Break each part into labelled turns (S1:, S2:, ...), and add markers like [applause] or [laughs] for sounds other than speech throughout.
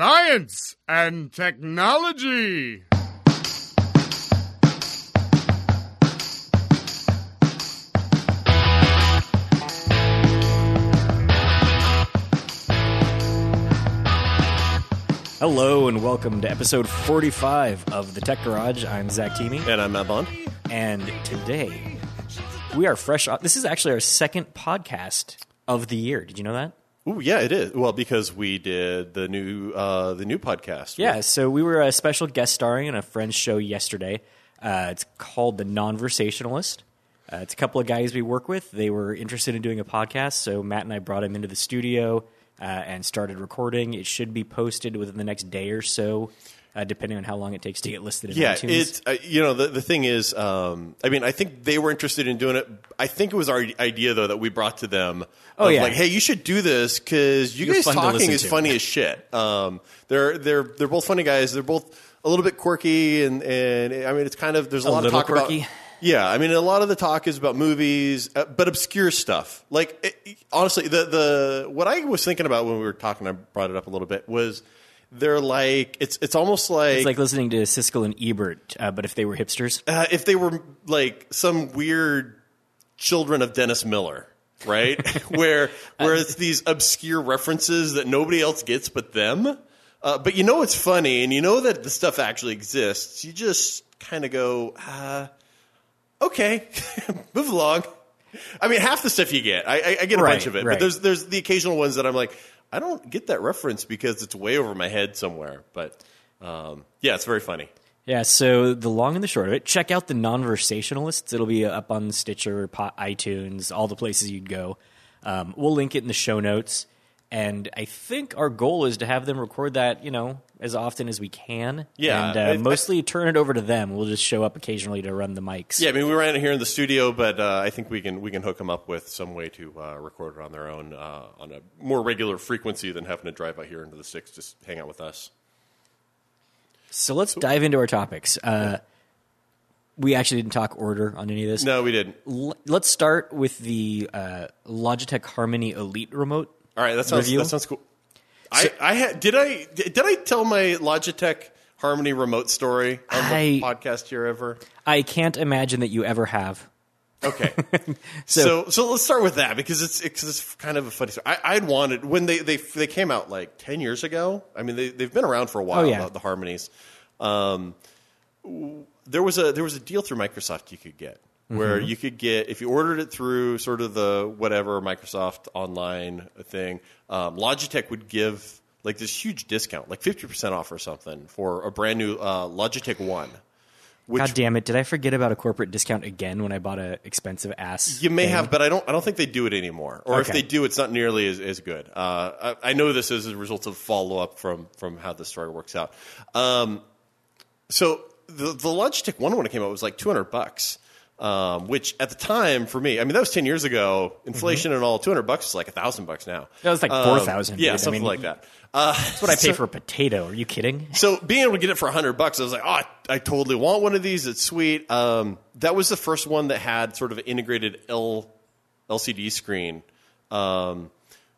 S1: Science and technology.
S2: Hello and welcome to episode 45 of the Tech Garage. I'm Zach Teamy,
S3: And I'm Matt Bond.
S2: and today we are fresh off. This is actually our second podcast of the year. Did you know that?
S3: Ooh, yeah, it is. Well, because we did the new uh, the new podcast.
S2: Yeah, so we were a special guest starring in a friend's show yesterday. Uh, it's called The Nonversationalist. Uh, it's a couple of guys we work with. They were interested in doing a podcast, so Matt and I brought him into the studio uh, and started recording. It should be posted within the next day or so, uh, depending on how long it takes to get listed in
S3: Yeah,
S2: iTunes.
S3: it's uh, you know the the thing is, um, I mean, I think they were interested in doing it. I think it was our idea though that we brought to them.
S2: Oh, yeah.
S3: like, hey, you should do this because you
S2: You're
S3: guys
S2: fun to
S3: talking
S2: listen
S3: is
S2: to.
S3: funny as shit. Um, they're they're they're both funny guys. They're both a little bit quirky, and and I mean, it's kind of there's a,
S2: A
S3: lot of
S2: little
S3: talk
S2: quirky?
S3: about. Yeah, I mean, a lot of the talk is about movies, uh, but obscure stuff. Like it, honestly, the the what I was thinking about when we were talking, I brought it up a little bit was. They're like it's it's almost like,
S2: It's like listening to Siskel and Ebert, uh, but if they were hipsters.
S3: uh, if they were like some weird children of Dennis Miller, right? [laughs] where where it's these obscure references that nobody else gets but them. Uh, but you know it's funny, and you know that the stuff actually exists. You just kind of go, uh, okay, [laughs] move along. I mean, half the stuff you get, I, I, I get a
S2: Right,
S3: bunch of it,
S2: right.
S3: but there's there's the occasional ones that I'm like, I don't get that reference because it's way over my head somewhere. But um, yeah, it's very funny.
S2: Yeah, so the long and the short of it, check out the Nonversationalists. It'll be up on Stitcher, iTunes, all the places you'd go. Um, we'll link it in the show notes. And I think our goal is to have them record that, you know, as often as we can.
S3: Yeah,
S2: And uh,
S3: I-
S2: mostly turn it over to them. We'll just show up occasionally to run the mics.
S3: Yeah, I mean, we ran it here in the studio, but uh, I think we can we can hook them up with some way to uh, record it on their own uh, on a more regular frequency than having to drive out here into the sticks, just hang out with us.
S2: So let's dive into our topics. Uh, we actually didn't talk order on any of this.
S3: No, we didn't.
S2: L- let's start with the uh, Logitech Harmony Elite remote.
S3: All right, that sounds
S2: Review?
S3: that sounds cool. I I had, did I did I tell my Logitech Harmony remote story on the
S2: I-
S3: podcast here ever?
S2: I can't imagine that you ever have.
S3: Okay, [laughs] so, so let's start with that because it's it's, it's kind of a funny story. I, I'd wanted when they, they they came out like ten years ago. I mean, they they've been around for a while.
S2: Oh, yeah.
S3: the, the harmonies. Um, there was a there was a deal through Microsoft you could get where
S2: Mm-hmm.
S3: you could get if you ordered it through sort of the whatever Microsoft online thing. Um, Logitech would give like this huge discount, like fifty percent off or something for a brand new uh, Logitech One. Which
S2: God damn it! Did I forget about a corporate discount again when I bought a expensive ass?
S3: You may
S2: thing?
S3: have, but I don't. I don't think they do it anymore. Or if they do, it's not nearly as, as good. Uh, I, I know this is a result of follow up from from how the story works out. Um, so the the Logitech one when it came out was like two hundred bucks, um, which at the time for me, I mean that was ten years ago. Inflation and all, two hundred bucks is like a thousand bucks now.
S2: That was like
S3: Um,
S2: 4,000,
S3: Yeah,
S2: dude. I
S3: something
S2: mean,
S3: like that. Uh,
S2: That's what I pay for a potato. Are you kidding? [laughs]
S3: so being able to get it for hundred bucks, I was like, oh, I, I totally want one of these. It's sweet. Um, that was the first one that had sort of an integrated L, LCD screen, um,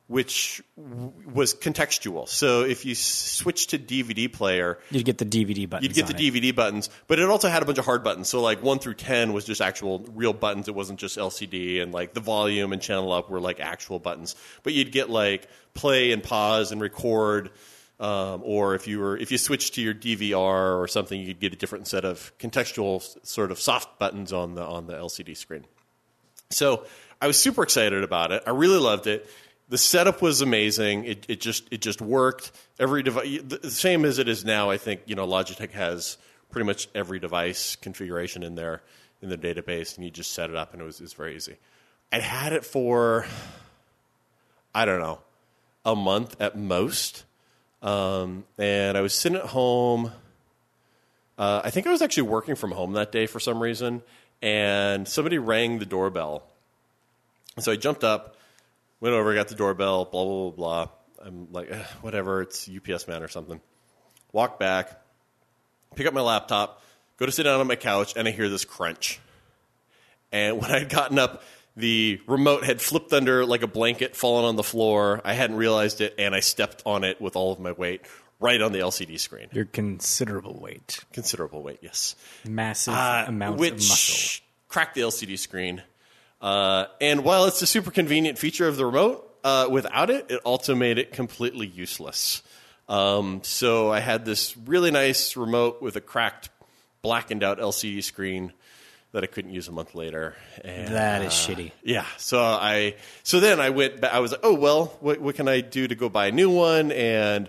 S3: which w- was contextual. So if you s- switch to DVD player,
S2: You'd get the DVD button.
S3: you'd get the DVD buttons, but it also had a bunch of hard buttons. So like one through ten was just actual real buttons. It wasn't just LCD, and like the volume and channel up were like actual buttons. But you'd get like play and pause and record, um, or if you were if you switched to your DVR or something, you'd get a different set of contextual sort of soft buttons on the on the LCD screen. So I was super excited about it. I really loved it. The setup was amazing. It, it just it just worked. Every device, the same as it is now. I think you know Logitech has pretty much every device configuration in there in the database, and you just set it up, and it was it was very easy. I had it for I don't know a month at most, um, and I was sitting at home. Uh, I think I was actually working from home that day for some reason, and somebody rang the doorbell. So I jumped up, went over, got the doorbell, blah, blah, blah, blah. I'm like, eh, whatever, it's UPS man or something. Walk back, pick up my laptop, go to sit down on my couch, and I hear this crunch. And when I'd gotten up, the remote had flipped under like a blanket, fallen on the floor. I hadn't realized it, and I stepped on it with all of my weight right on the LCD screen.
S2: Your considerable weight,
S3: Considerable weight, yes.
S2: massive
S3: Uh,
S2: amounts
S3: which
S2: of muscle.
S3: cracked the LCD screen. Uh, and while it's a super convenient feature of the remote, uh, without it, it also made it completely useless. Um, so I had this really nice remote with a cracked, blackened out LCD screen that I couldn't use a month later. And,
S2: That is
S3: uh,
S2: shitty.
S3: Yeah. So I so then I went. I was like, oh well, what what can I do to go buy a new one? And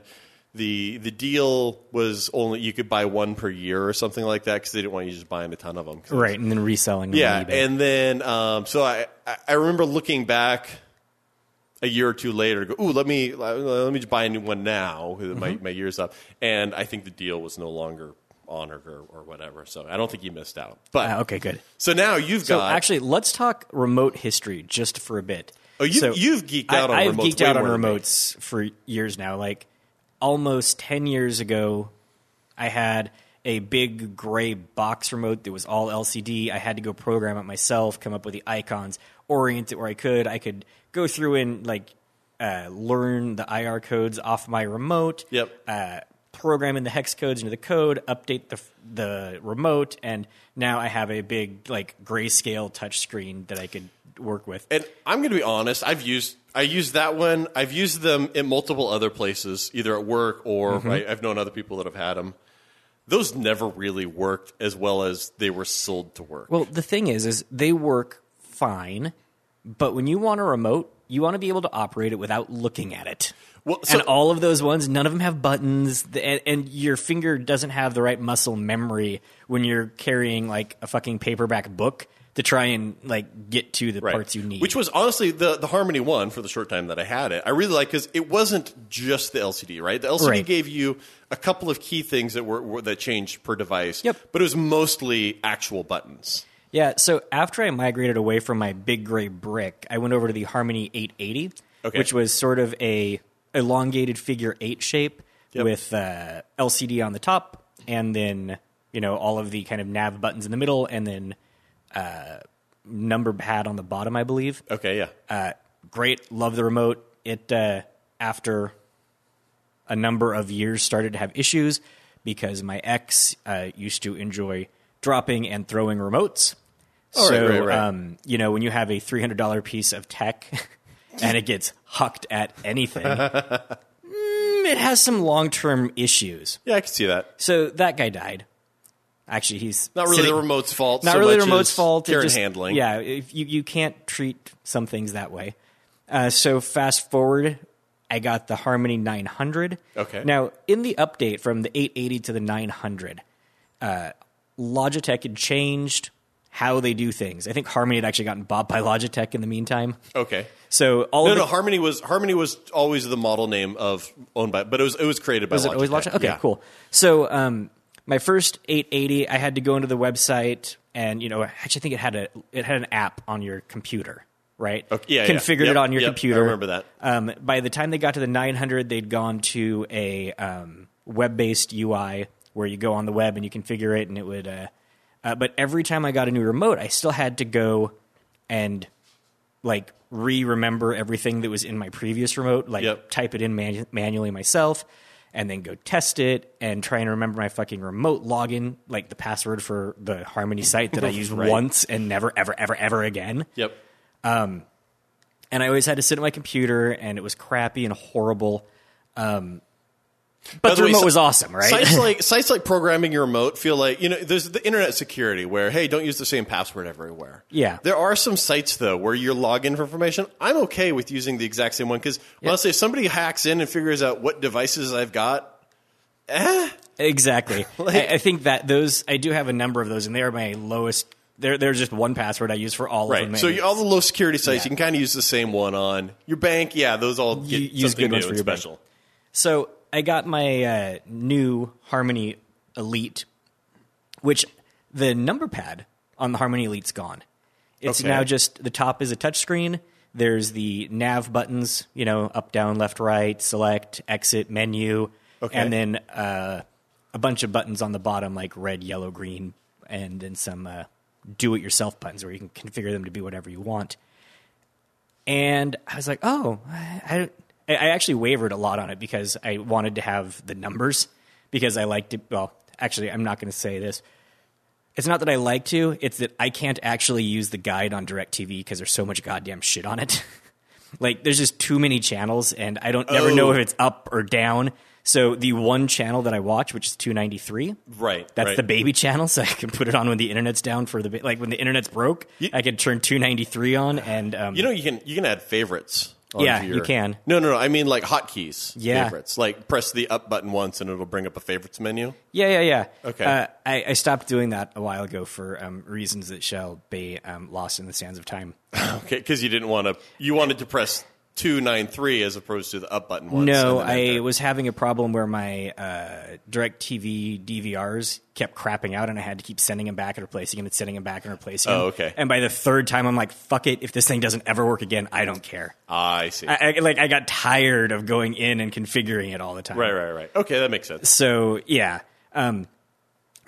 S3: the the deal was only you could buy one per year or something like that because they didn't want you just buying a ton of them.
S2: Right, and then reselling. them
S3: yeah,
S2: on eBay.
S3: and then um, so I I- remember looking back a year or two later, go, ooh, let me let me just buy a new one now. My
S2: Mm-hmm.
S3: my year's up, and I think the deal was no longer honored or, or whatever. So I don't think you missed out. But
S2: Ah, okay, good.
S3: so now you've
S2: So
S3: got
S2: actually, let's talk remote history just for a bit.
S3: Oh, you-
S2: So
S3: you've geeked out on
S2: I, I've
S3: remotes
S2: geeked out on
S3: more than me.
S2: remotes for years now. Like almost ten years ago, I had a big gray box remote that was all LCD. I had to go program it myself, come up with the icons, orient it where I could. I could go through and like uh, learn the IR codes off my remote.
S3: Yep.
S2: Uh, program in the hex codes into the code, update the the remote, and now I have a big like grayscale touch screen that I could work with.
S3: And I'm going to be honest. I've used I used that one. I've used them in multiple other places, either at work or
S2: Mm-hmm.
S3: I, I've known other people that have had them. Those never really worked as well as they were sold to work.
S2: Well, the thing is, is they work fine, but when you want a remote, you want to be able to operate it without looking at it.
S3: Well, so-
S2: and all of those ones, none of them have buttons, and, and your finger doesn't have the right muscle memory when you're carrying like a fucking paperback book to try and like get to the
S3: Right.
S2: parts you need.
S3: Which was honestly the the Harmony one for the short time that I had it. I really like because it wasn't just the LCD, right? The LCD
S2: Right.
S3: gave you a couple of key things that were, were that changed per device.
S2: Yep.
S3: But it was mostly actual buttons.
S2: Yeah, so after I migrated away from my big gray brick, I went over to the Harmony 880,
S3: Okay.
S2: which was sort of a elongated figure eight shape
S3: Yep.
S2: with uh, LCD on the top, and then you know all of the kind of nav buttons in the middle, and then uh, number pad on the bottom, I believe.
S3: Okay, yeah.
S2: Uh, great, love the remote. It uh, after a number of years started to have issues because my ex uh, used to enjoy dropping and throwing remotes.
S3: Oh, right,
S2: so,
S3: right, right.
S2: Um, you know, when you have a three hundred dollar piece of tech [laughs] and it gets hucked at anything, [laughs] mm, it has some long term issues.
S3: yeah, I can see that.
S2: So that guy died. Actually, he's
S3: Not really
S2: sitting-
S3: the remote's fault.
S2: not
S3: so
S2: really the remote's fault. Just-
S3: handling.
S2: Yeah, if you you can't treat some things that way. Uh, so fast forward, I got the Harmony 900.
S3: Okay.
S2: Now in the update from the 880 to the 900, uh, Logitech had changed how they do things. I think Harmony had actually gotten bought by [laughs] Logitech in the meantime.
S3: Okay.
S2: So all
S3: No,
S2: of
S3: no. Harmony was Harmony was always the model name of owned by, but it was it was created by.
S2: Was it always
S3: Logitech.
S2: Logitech? Okay,
S3: Yeah.
S2: cool. So um, my first 880, I had to go into the website, and you know, I actually think it had a it had an app on your computer, right?
S3: Okay, yeah, yeah.
S2: configured
S3: Yep,
S2: it on your
S3: yep,
S2: computer.
S3: I remember that.
S2: Um, by the time they got to the 900, they'd gone to a um, web-based UI where you go on the web and you configure it, and it would. Uh, uh, but every time I got a new remote, I still had to go and like re-remember everything that was in my previous remote, like
S3: Yep.
S2: type it in manu- manually myself, and then go test it and try and remember my fucking remote login, like the password for the Harmony site that I [laughs] used
S3: Right.
S2: once and never, ever, ever, ever again.
S3: Yep.
S2: And I always had to sit at my computer, and it was crappy and horrible. Um, but
S3: By
S2: the
S3: way,
S2: remote was awesome, right?
S3: Sites [laughs] like sites like programming your remote feel like you know there's the internet security where hey don't use the same password everywhere.
S2: Yeah.
S3: There are some sites though where your login for information. I'm okay with using the exact same one because honestly, if somebody hacks in and figures out what devices I've got, eh,
S2: Exactly. [laughs] I, I think that those I do have a number of those, and they are my lowest. They're they're just one password I use for all of
S3: right.
S2: them.
S3: So you, all the low security sites
S2: Yeah.
S3: you can kind of use the same one on your bank. Yeah, those all get
S2: You use
S3: something
S2: good ones
S3: new
S2: for your bank.
S3: special.
S2: So I got my uh, new Harmony Elite, which the number pad on the Harmony Elite's gone. It's
S3: Okay.
S2: now just the top is a touchscreen. There's the nav buttons, you know, up, down, left, right, select, exit, menu,
S3: Okay.
S2: and then uh, a bunch of buttons on the bottom like red, yellow, green, and then some uh, do-it-yourself buttons where you can configure them to be whatever you want. and I was like, oh, I, I don't- I I actually wavered a lot on it because I wanted to have the numbers because I liked it. Well, actually, I'm not going to say this. It's not that I like to; it's that I can't actually use the guide on Directv because there's so much goddamn shit on it. [laughs] like, there's just too many channels, and I don't never know
S3: Oh.
S2: if it's up or down. So the one channel that I watch, which is 293,
S3: Right.
S2: that's
S3: right.
S2: the baby channel, so I can put it on when the internet's down for the ba- like when the internet's broke.
S3: You-
S2: I could turn 293 on, and um,
S3: You know, you can you can add favorites.
S2: Yeah, you can.
S3: No, no, no. I mean like hotkeys.
S2: Yeah.
S3: Favorites. Like press the up button once and it'll bring up a favorites menu.
S2: yeah, yeah, yeah.
S3: Okay.
S2: Uh, I, I stopped doing that a while ago for um, reasons that shall be um, lost in the sands of time. [laughs]
S3: Okay, because you didn't want to. You wanted to press two nine three as opposed to the up button once.
S2: no, I
S3: enter.
S2: was having a problem where my uh, DirecTV DVRs kept crapping out, and I had to keep sending them back and replacing them and sending them back and replacing them.
S3: Oh, okay.
S2: And by the third time, I'm like, "Fuck it! If this thing doesn't ever work again, I don't care."
S3: I see.
S2: I, I, like I got tired of going in and configuring it all the time.
S3: right, right, right. Okay, that makes sense.
S2: So yeah. Um,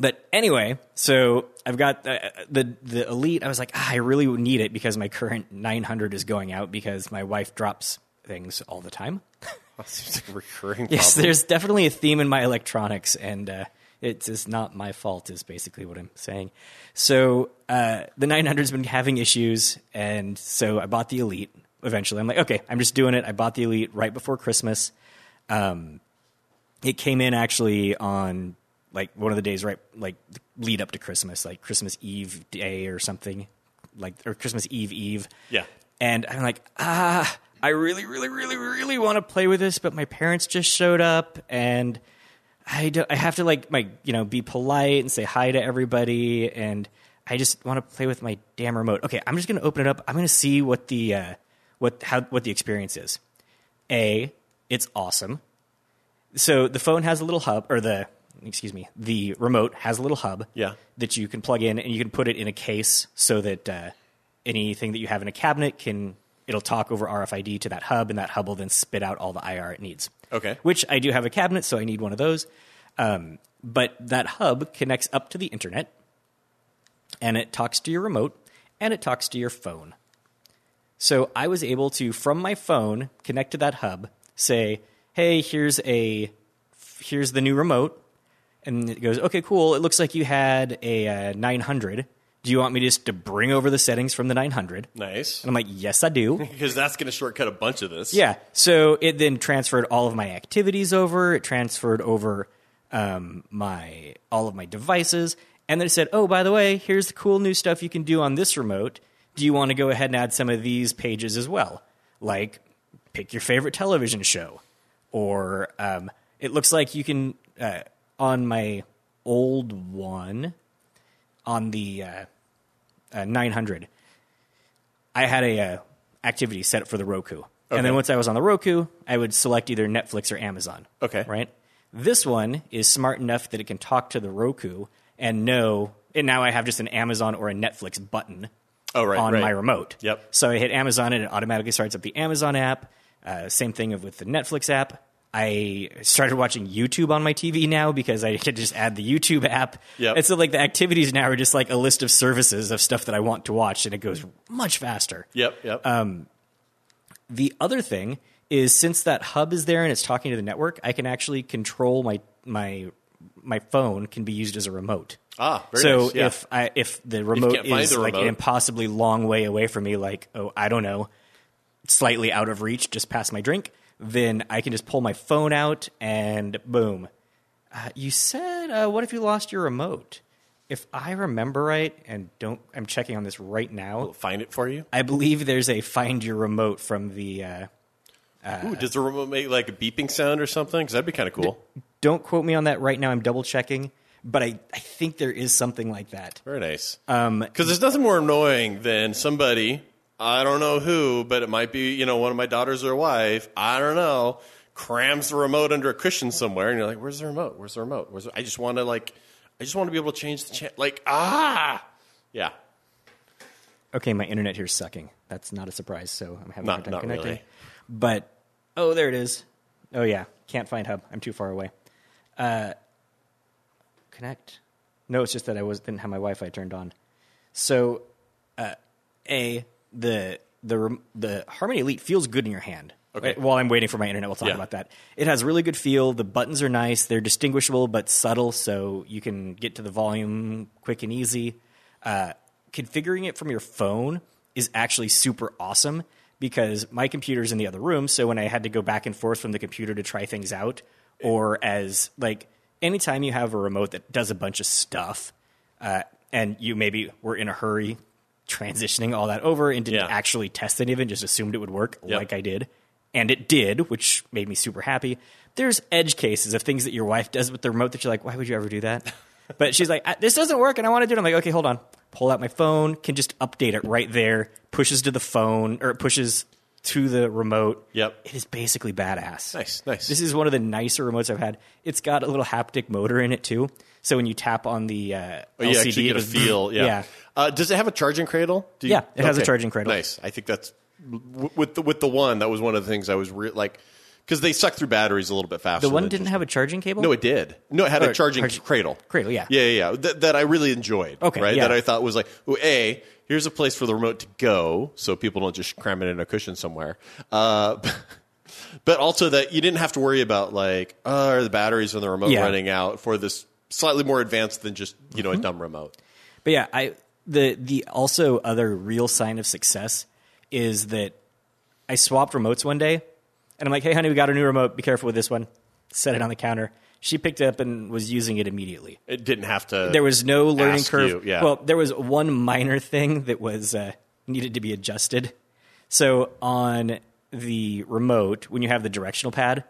S2: but anyway, so I've got uh, the the elite. I was like, ah, I really need it because my current 900 is going out because my wife drops things all the time. [laughs]
S3: That seems like a recurring.
S2: Yes,
S3: problem.
S2: there's definitely a theme in my electronics, and uh, it's just not my fault. Is basically what I'm saying. So uh, the 900's been having issues, and so I bought the elite. Eventually, I'm like, okay, I'm just doing it. I bought the elite right before Christmas. Um, it came in actually on like one of the days right like lead up to Christmas, like Christmas Eve day or something, like or Christmas Eve Eve.
S3: Yeah.
S2: And I'm like, ah, I really, really, really, really want to play with this, but my parents just showed up, and I do, I have to like my you know be polite and say hi to everybody, and I just want to play with my damn remote. Okay, I'm just gonna open it up. I'm gonna see what the uh, what how what the experience is. A, it's awesome. So the phone has a little hub, or the excuse me, the remote has a little hub.
S3: Yeah.
S2: That you can plug in, and you can put it in a case so that uh, anything that you have in a cabinet can it'll talk over RFID to that hub, and that hub will then spit out all the IR it needs.
S3: Okay.
S2: Which I do have a cabinet, so I need one of those. Um, but that hub connects up to the internet, and it talks to your remote, and it talks to your phone. So I was able to, from my phone, connect to that hub, say, "Hey, here's a, here's the new remote," and it goes, "Okay, cool. It looks like you had a uh, 900. Do you want me just to bring over the settings from the 900?"
S3: Nice.
S2: And I'm like, "Yes, I do." [laughs]
S3: Because that's going to shortcut a bunch of this.
S2: Yeah. So it then transferred all of my activities over. It transferred over um, my all of my devices, and then it said, "Oh, by the way, here's the cool new stuff you can do on this remote. Do you want to go ahead and add some of these pages as well? Like pick your favorite television show, or um, it looks like you can uh, on my old one on the uh, uh, 900." I had a uh, activity set up for the Roku. And then once I was on the Roku, I would select either Netflix or Amazon.
S3: Okay.
S2: Right? This one is smart enough that it can talk to the Roku and know, and now I have just an Amazon or a Netflix button
S3: Oh, right,
S2: on
S3: right.
S2: my remote.
S3: Yep.
S2: So I hit Amazon and it automatically starts up the Amazon app. Uh, same thing with the Netflix app. I started watching YouTube on my TV now because I [laughs] could just add the YouTube app.
S3: Yep.
S2: And so like the activities now are just like a list of services of stuff that I want to watch and it goes much faster.
S3: Yep. Yep.
S2: Um, The other thing is since that hub is there and it's talking to the network, I can actually control my my my phone can be used as a remote.
S3: ah, very
S2: so
S3: nice. Yeah.
S2: if I if the remote is
S3: the
S2: like an impossibly long way away from me, like oh I don't know, slightly out of reach, just past my drink, then I can just pull my phone out and boom. Uh, you said, uh, what if you lost your remote? If I remember right, and don't, I'm checking on this right now.
S3: Will it find it for you.
S2: I believe there's a find your remote from the. Uh,
S3: Ooh, does the remote make like a beeping sound or something? Because that'd be kind of cool.
S2: don't quote me on that right now. I'm double checking, but I, I think there is something like that.
S3: Very nice.
S2: Um,
S3: Because there's nothing more annoying than somebody, I don't know who, but it might be, you know, one of my daughters or wife, I don't know, crams the remote under a cushion somewhere, and you're like, where's the remote? Where's the remote? Where's the, I just want to, like, I just want to be able to change the channel. Like, ah! Yeah.
S2: Okay, my internet here's sucking. That's not a surprise. So I'm having a hard time
S3: not
S2: connecting.
S3: really.
S2: But oh, there it is. Oh yeah, can't find hub. I'm too far away. Uh, connect. No, it's just that I was didn't have my Wi-Fi turned on. So, uh, a the the the Harmony Elite feels good in your hand.
S3: Okay.
S2: While I'm waiting for my internet, we'll talk
S3: Yeah.
S2: about that. It has really good feel. The buttons are nice. They're distinguishable but subtle, so you can get to the volume quick and easy. Uh, configuring it from your phone is actually super awesome because my computer's in the other room. So when I had to go back and forth from the computer to try things out, or as like anytime you have a remote that does a bunch of stuff, uh, and you maybe were in a hurry transitioning all that over and didn't
S3: Yeah.
S2: actually test any of it, just assumed it would work
S3: Yep.
S2: like I did. And it did, which made me super happy. There's edge cases of things that your wife does with the remote that you're like, why would you ever do that? [laughs] But she's like, "Uh, this doesn't work and I want to do it. I'm like, okay, hold on. Pull out my phone, can just update it right there, pushes to the phone, or it pushes to the remote.
S3: Yep.
S2: It is basically badass.
S3: Nice, nice.
S2: This is one of the nicer remotes I've had. It's got a little haptic motor in it too. So when you tap on the uh,
S3: Oh, you
S2: LCD,
S3: actually
S2: it
S3: get a feel. [clears throat] Yeah.
S2: yeah.
S3: Uh, does it have a charging cradle? Do you-
S2: Yeah, it has a charging cradle.
S3: Nice. I think that's with the with the one. That was one of the things I was re- like because they suck through batteries a little bit faster.
S2: The one didn't have a charging cable.
S3: No, it did. No, it had
S2: Or
S3: a charging
S2: charging-
S3: cradle.
S2: Cradle, yeah.
S3: Yeah, yeah, yeah. That, that I really enjoyed.
S2: Okay,
S3: right.
S2: yeah.
S3: That I thought was like, well, a here's a place for the remote to go, so people don't just cram it in a cushion somewhere. Uh, [laughs] but also that you didn't have to worry about like, uh, are the batteries on the remote
S2: Yeah.
S3: running out for this slightly more advanced than just you know
S2: Mm-hmm.
S3: a dumb remote.
S2: But yeah, I the the also other real sign of success is that I swapped remotes one day, and I'm like, "Hey, honey, we got a new remote. Be careful with this one." Set it on the counter. She picked it up and was using it immediately.
S3: It didn't have to.
S2: There was no learning curve.
S3: you, yeah.
S2: Well, there was one minor thing that was uh, needed to be adjusted. So on the remote, when you have the directional pad,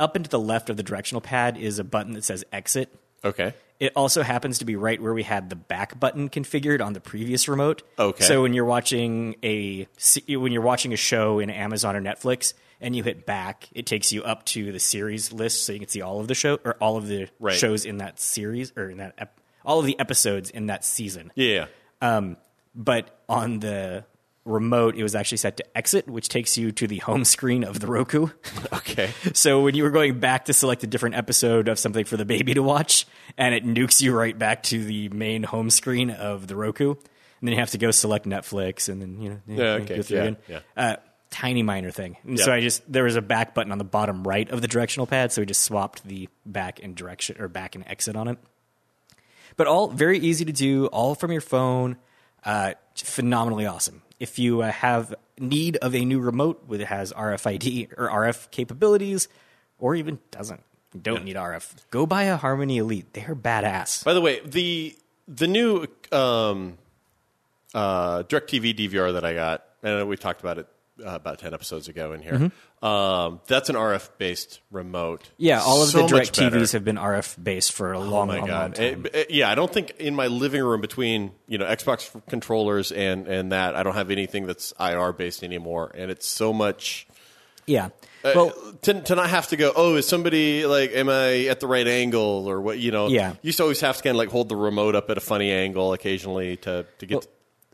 S2: up and to the left of the directional pad is a button that says exit.
S3: Okay.
S2: It also happens to be right where we had the back button configured on the previous remote.
S3: Okay.
S2: So when you're watching a when you're watching a show in Amazon or Netflix and you hit back, it takes you up to the series list so you can see all of the show or all of the
S3: Right.
S2: shows in that series or in that ep- all of the episodes in that season.
S3: Yeah.
S2: Um, but on the remote, it was actually set to exit, which takes you to the home screen of the Roku. [laughs]
S3: Okay.
S2: So when you were going back to select a different episode of something for the baby to watch, and it nukes you right back to the main home screen of the Roku, and then you have to go select Netflix, and then you know
S3: Yeah, okay.
S2: go through
S3: Yeah,
S2: again.
S3: yeah.
S2: Uh, tiny minor thing. And So I just there was a back button on the bottom right of the directional pad, so we just swapped the back and direction or back and exit on it. But all very easy to do, all from your phone. Uh, phenomenally awesome. If you uh, have need of a new remote that has RFID or RF capabilities, or even doesn't, don't need RF, go buy a Harmony Elite. They're badass.
S3: By the way, the the new um, uh, DirecTV DVR that I got, and we talked about it uh, about ten episodes ago in here. Um, that's an RF based remote.
S2: Mm-hmm. Yeah, all of
S3: So
S2: the Direct. TVs have been RF based for a
S3: Oh
S2: long, long, long time.
S3: It- it- yeah, I don't think in my living room between you know Xbox controllers and and that I don't have anything that's IR based anymore, and it's so much.
S2: yeah.
S3: Uh,
S2: Well,
S3: to, to not have to go, oh, is somebody like, am I at the right angle or what? You know,
S2: Yeah.
S3: You used to always have to kind of like hold the remote up at a funny angle occasionally to to get.
S2: Well,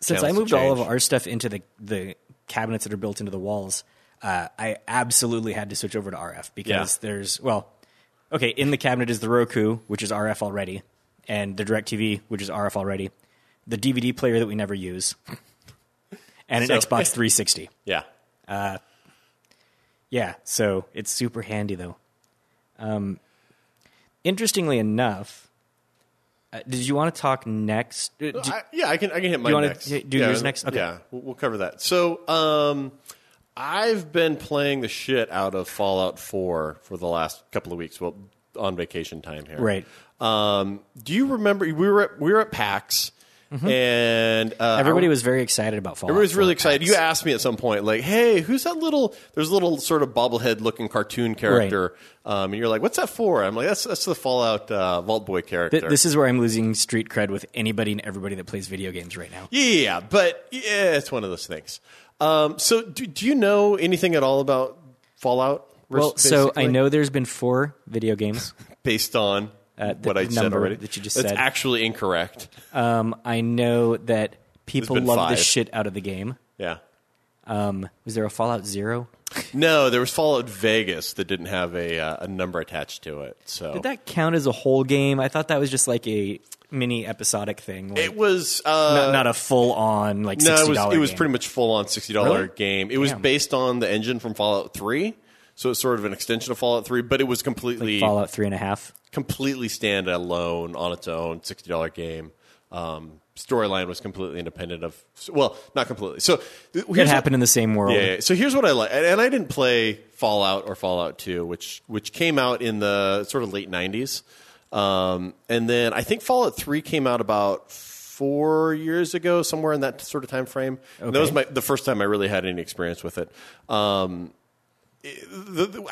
S2: since I moved all of our stuff into the the cabinets that are built into the walls, uh, I absolutely had to switch over to RF because
S3: Yeah.
S2: there's well, okay, in the cabinet is the Roku, which is RF already, and the DirecTV, which is RF already, the DVD player that we never use, and an
S3: So-
S2: Xbox [laughs] 360.
S3: yeah,
S2: Yeah, so it's super handy though. Um, interestingly enough, uh, did you want to talk next? uh, do-
S3: I, yeah, I can I can hit my
S2: you
S3: next.
S2: do
S3: yeah,
S2: yours next? Okay.
S3: Yeah, we'll, we'll cover that. So, um, I've been playing the shit out of Fallout 4 for the last couple of weeks. Well, on vacation time here,
S2: Right.
S3: Um, do you remember we were at, we were at PAX and uh,
S2: Mm-hmm. Everybody
S3: I-
S2: was very excited about Fallout.
S3: Everybody was really excited.
S2: PAX.
S3: You asked me at some point, like, "Hey, who's that little?" There's a little sort of bobblehead looking cartoon character, um, and you're like, "What's that for?" I'm like, "That's that's the Fallout uh, Vault Boy character."
S2: Th- this is where I'm losing street cred with anybody and everybody that plays video games right now.
S3: yeah, but yeah, it's one of those things. Um, so, do, do you know anything at all about Fallout?
S2: Well, so I know there's been four video games. [laughs]
S3: based on
S2: Uh, the
S3: what I said already
S2: that you just
S3: That's
S2: said.
S3: actually incorrect.
S2: Um, I know that people
S3: been
S2: love the
S3: five.
S2: shit out of the game.
S3: Yeah.
S2: Um, was there a Fallout Zero? [laughs]
S3: No, there was Fallout Vegas that didn't have a uh, a number attached to it. So
S2: Did that count as a whole game? I thought that was just like a mini episodic thing. Like,
S3: It was uh,
S2: not, not a full on like
S3: no,
S2: sixty
S3: it was
S2: dollars.
S3: it was pretty much full on sixty dollar
S2: Really?
S3: game. It was
S2: Damn.
S3: based on the engine from Fallout Three, so it's sort of an extension of Fallout Three, but it was completely
S2: Fallout three and a half.
S3: completely standalone on its own sixty dollar game. Um, storyline was completely independent of well, not completely. So
S2: It
S3: here's what-
S2: happened in the same world.
S3: Yeah, yeah. So here's what I like, and I didn't play Fallout or Fallout Two, which which came out in the sort of late '90s, um, and then I think Fallout Three came out about four years ago, somewhere in that sort of time frame. And that was my the first time I really had any experience with it. Um, it- the, the-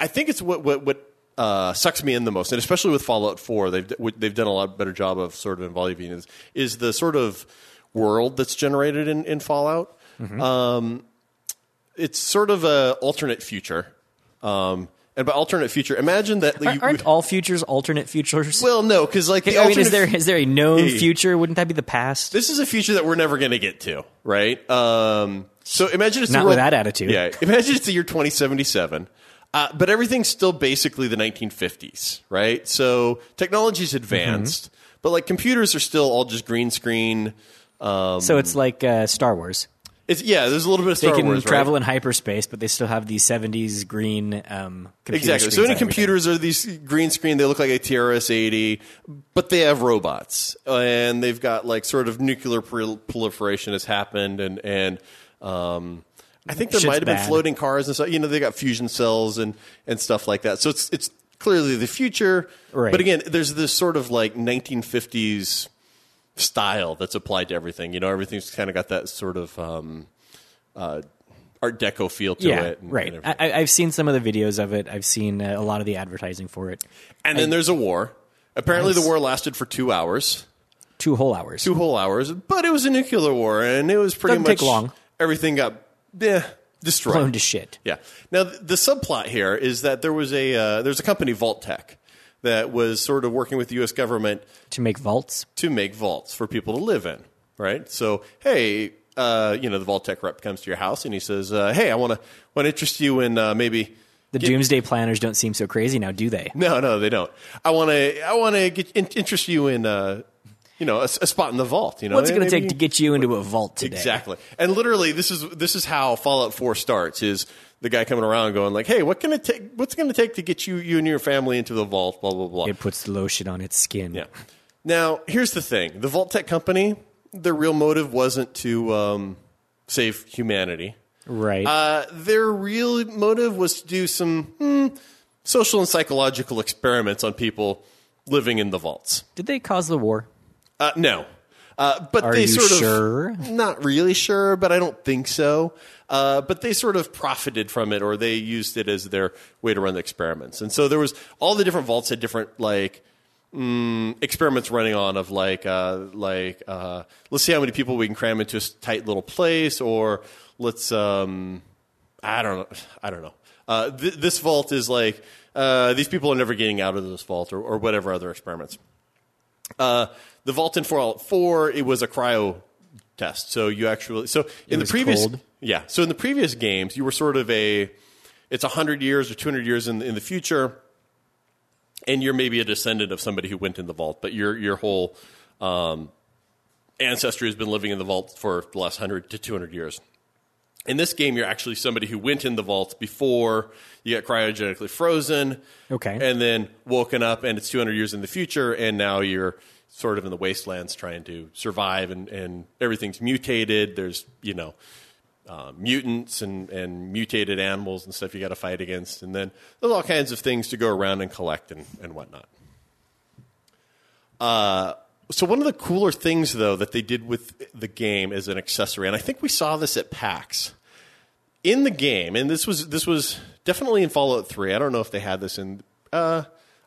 S3: I think it's what what what. Uh, sucks me in the most, and especially with Fallout Four, they've they've done a lot better job of sort of involving is, is the sort of world that's generated in, in Fallout it's sort of a alternate future. Um, and by alternate future, imagine that you,
S2: Aren't all futures alternate futures?
S3: well, no, because like the
S2: I mean, is there is there a known future? Wouldn't that be the past?
S3: this is a future that we're never going to get to, right? Um, so imagine it's the
S2: Not with that attitude.
S3: Yeah, imagine it's the year 2077, uh, but everything's still basically the 1950s, right? So technology's advanced,
S2: Mm-hmm.
S3: but like computers are still all just green screen. Um,
S2: so it's like uh, Star Wars.
S3: It's yeah, there's a little bit of
S2: stuff.
S3: They
S2: can
S3: Wars, right?
S2: travel in hyperspace, but they still have these '70s green um,
S3: Exactly. So any computers are these green screen. They look like a TRS-80, but they have robots, and they've got like sort of nuclear proliferation has happened, and and um, I think there
S2: Shit's
S3: might have been
S2: bad.
S3: floating cars and stuff. You know, they got fusion cells and and stuff like that. So it's it's clearly the future.
S2: Right.
S3: But again, there's this sort of like 1950s style that's applied to everything. You know, everything's kind of got that sort of um, uh, Art Deco feel to
S2: Yeah,
S3: it. and-
S2: right.
S3: and.
S2: I, I- I've seen some of the videos of it. I've seen uh, a lot of the advertising for it.
S3: And then there's a war. Apparently,
S2: Nice.
S3: the war lasted for two hours,
S2: Two whole hours.
S3: two whole hours. But it was a nuclear war, and it was pretty
S2: Doesn't
S3: much
S2: take long.
S3: Everything got eh, destroyed.
S2: blown to shit.
S3: Yeah. Now th- the subplot here is that there was a uh, there's a company Vault Tech that was sort of working with the U.S. government
S2: To make vaults.
S3: to make vaults for people to live in. Right. So hey, uh, you know, the Vault-Tec rep comes to your house and he says, uh, "Hey, I want to want to interest you in uh, maybe."
S2: The doomsday planners don't seem so crazy now, do they?
S3: No, no, they don't. I want to. I want to get in, interest you in, uh, you know, a spot in the vault. You know,
S2: What's it going to take to get you into a vault today?
S3: Exactly. And literally, this is this is how Fallout Four starts. Is the guy coming around going like, "Hey, what can it take? What's going to take to get you you and your family into the vault?" Blah blah blah.
S2: It puts the lotion on its skin.
S3: Yeah. Now, here's the thing: the Vault-Tec company, their real motive wasn't to um, save humanity.
S2: Right.
S3: Uh, their real motive was to do some hmm, social and psychological experiments on people living in the vaults.
S2: Did they cause the war?
S3: Uh, no. Uh, but
S2: Are
S3: they sort of not really sure, but I don't think so. Uh, but they sort of profited from it, or they used it as their way to run the experiments. And so there was all the different vaults had different like mm, experiments running on of like uh, like uh, let's see how many people we can cram into a tight little place, or let's um, I don't know I don't know. Uh, th- this vault is like uh, these people are never getting out of this vault, or, or whatever other experiments. Uh, the Vault in Fallout 4, it was a cryo test. So you actually, so in the previous,
S2: cold?
S3: yeah. So in the previous games, you were sort of a, it's hundred years or two hundred years in in the future, and you're maybe a descendant of somebody who went in the vault, but your your whole um, ancestry has been living in the vault for the last hundred to two hundred years. In this game, you're actually somebody who went in the vault before you got cryogenically frozen.
S2: Okay.
S3: And then woken up, and it's 200 years in the future, and now you're sort of in the wastelands trying to survive, and, and everything's mutated. There's, you know, uh, mutants and, and mutated animals and stuff you got to fight against. And then there's all kinds of things to go around and collect and, and whatnot. Uh, so one of the cooler things, though, that they did with the game as an accessory, and I think we saw this at PAX in the game, and this was this was definitely in Fallout Three. I don't know if they had this in. Uh,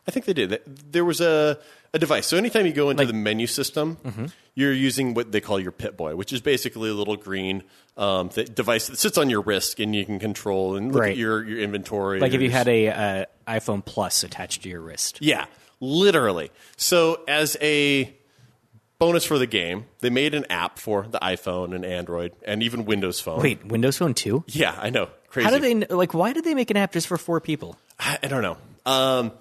S3: I think they did. There was a a device. So anytime you go into the menu system,
S2: Mm-hmm.
S3: you're using what they call your Pip Boy, which is basically a little green um, th- device that sits on your wrist, and you can control and look
S2: Right.
S3: at your your inventory.
S2: Like if you had a uh, iPhone Plus attached to your wrist.
S3: yeah, literally. So as a bonus for the game, they made an app for the iPhone and Android and even Windows Phone.
S2: Wait, Windows Phone too?
S3: yeah, I know. Crazy.
S2: How did they like? Why did they make an app just for four people?
S3: I, I don't know. Um,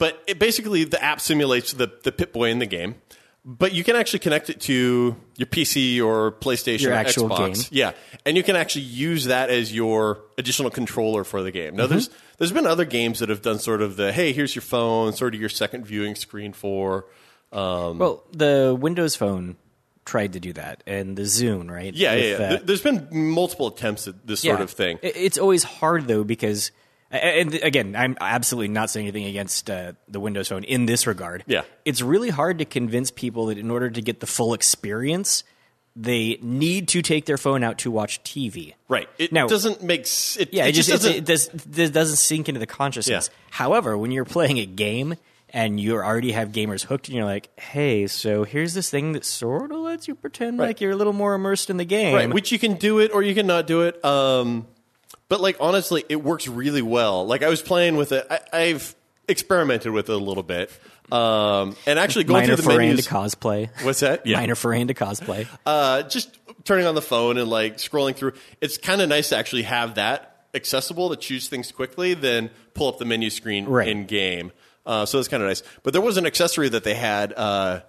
S3: but it basically, the app simulates the the Pip Boy in the game. but you can actually connect it to your PC or PlayStation
S2: Your
S3: or
S2: actual
S3: Xbox.
S2: game.
S3: Yeah, and you can actually use that as your additional controller for the game. Now,
S2: Mm-hmm.
S3: there's there's been other games that have done sort of the hey, here's your phone, sort of your second viewing screen for. Um,
S2: Well, the Windows Phone tried to do that, and the Zune, right?
S3: yeah,
S2: With,
S3: yeah, yeah.
S2: uh,
S3: There- There's been multiple attempts at this sort
S2: Yeah.
S3: of thing.
S2: It- It's always hard though because, and again, I'm absolutely not saying anything against uh, the Windows Phone in this regard.
S3: Yeah.
S2: it's really hard to convince people that in order to get the full experience, they need to take their phone out to watch TV.
S3: Right. It
S2: Now-
S3: doesn't make. s- It,
S2: Yeah,
S3: it,
S2: it, just,
S3: doesn't.
S2: it, does, this doesn't sink into the consciousness.
S3: Yeah.
S2: However, when you're playing a game and you already have gamers hooked, and you're like, "Hey, so here's this thing that sort of lets you pretend like you're a little more immersed in the game."
S3: Right, which you can do it or you can not do it. Um, but like honestly, it works really well. Like I was playing with it. I, I've experimented with it a little bit, um, and actually going
S2: Minor
S3: through the
S2: foray into cosplay.
S3: What's that? Yeah.
S2: Minor foray into cosplay.
S3: Uh, just turning on the phone and like scrolling through. It's kind of nice to actually have that accessible to choose things quickly, then pull up the menu screen
S2: Right.
S3: in game. Uh, so that's kind of nice. But there was an accessory that they had. Uh,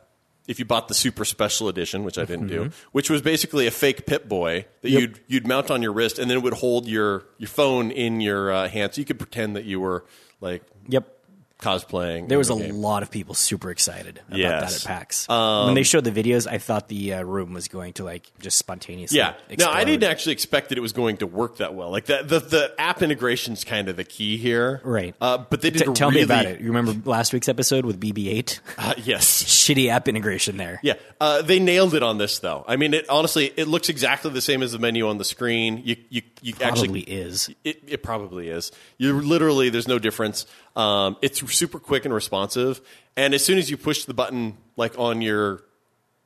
S3: if you bought the super special edition, which I didn't do,
S2: Mm-hmm.
S3: which was basically a fake Pip Boy that you'd you'd mount on your wrist, and then it would hold your your phone in your uh, hand, so you could pretend that you were like
S2: Yep.
S3: Cosplaying.
S2: There was a
S3: game.
S2: lot of people super excited about
S3: Yes.
S2: that at PAX.
S3: Um,
S2: when they showed the videos, I thought the uh, room was going to like just spontaneously.
S3: Yeah.
S2: Explode.
S3: Now I didn't actually expect that it was going to work that well. Like that, the the app integration's kind of the key here,
S2: Right.
S3: Uh, but they did
S2: T- tell
S3: really,
S2: me about it. You remember last week's episode with BB-8?
S3: Uh, yes. [laughs]
S2: Shitty app integration there.
S3: Yeah, uh, they nailed it on this though. I mean, it honestly, it looks exactly the same as the menu on the screen. You, you, you
S2: Probably
S3: actually,
S2: is.
S3: it, it probably is. You literally, there's no difference. Um, it's super quick and responsive, and as soon as you push the button, like on your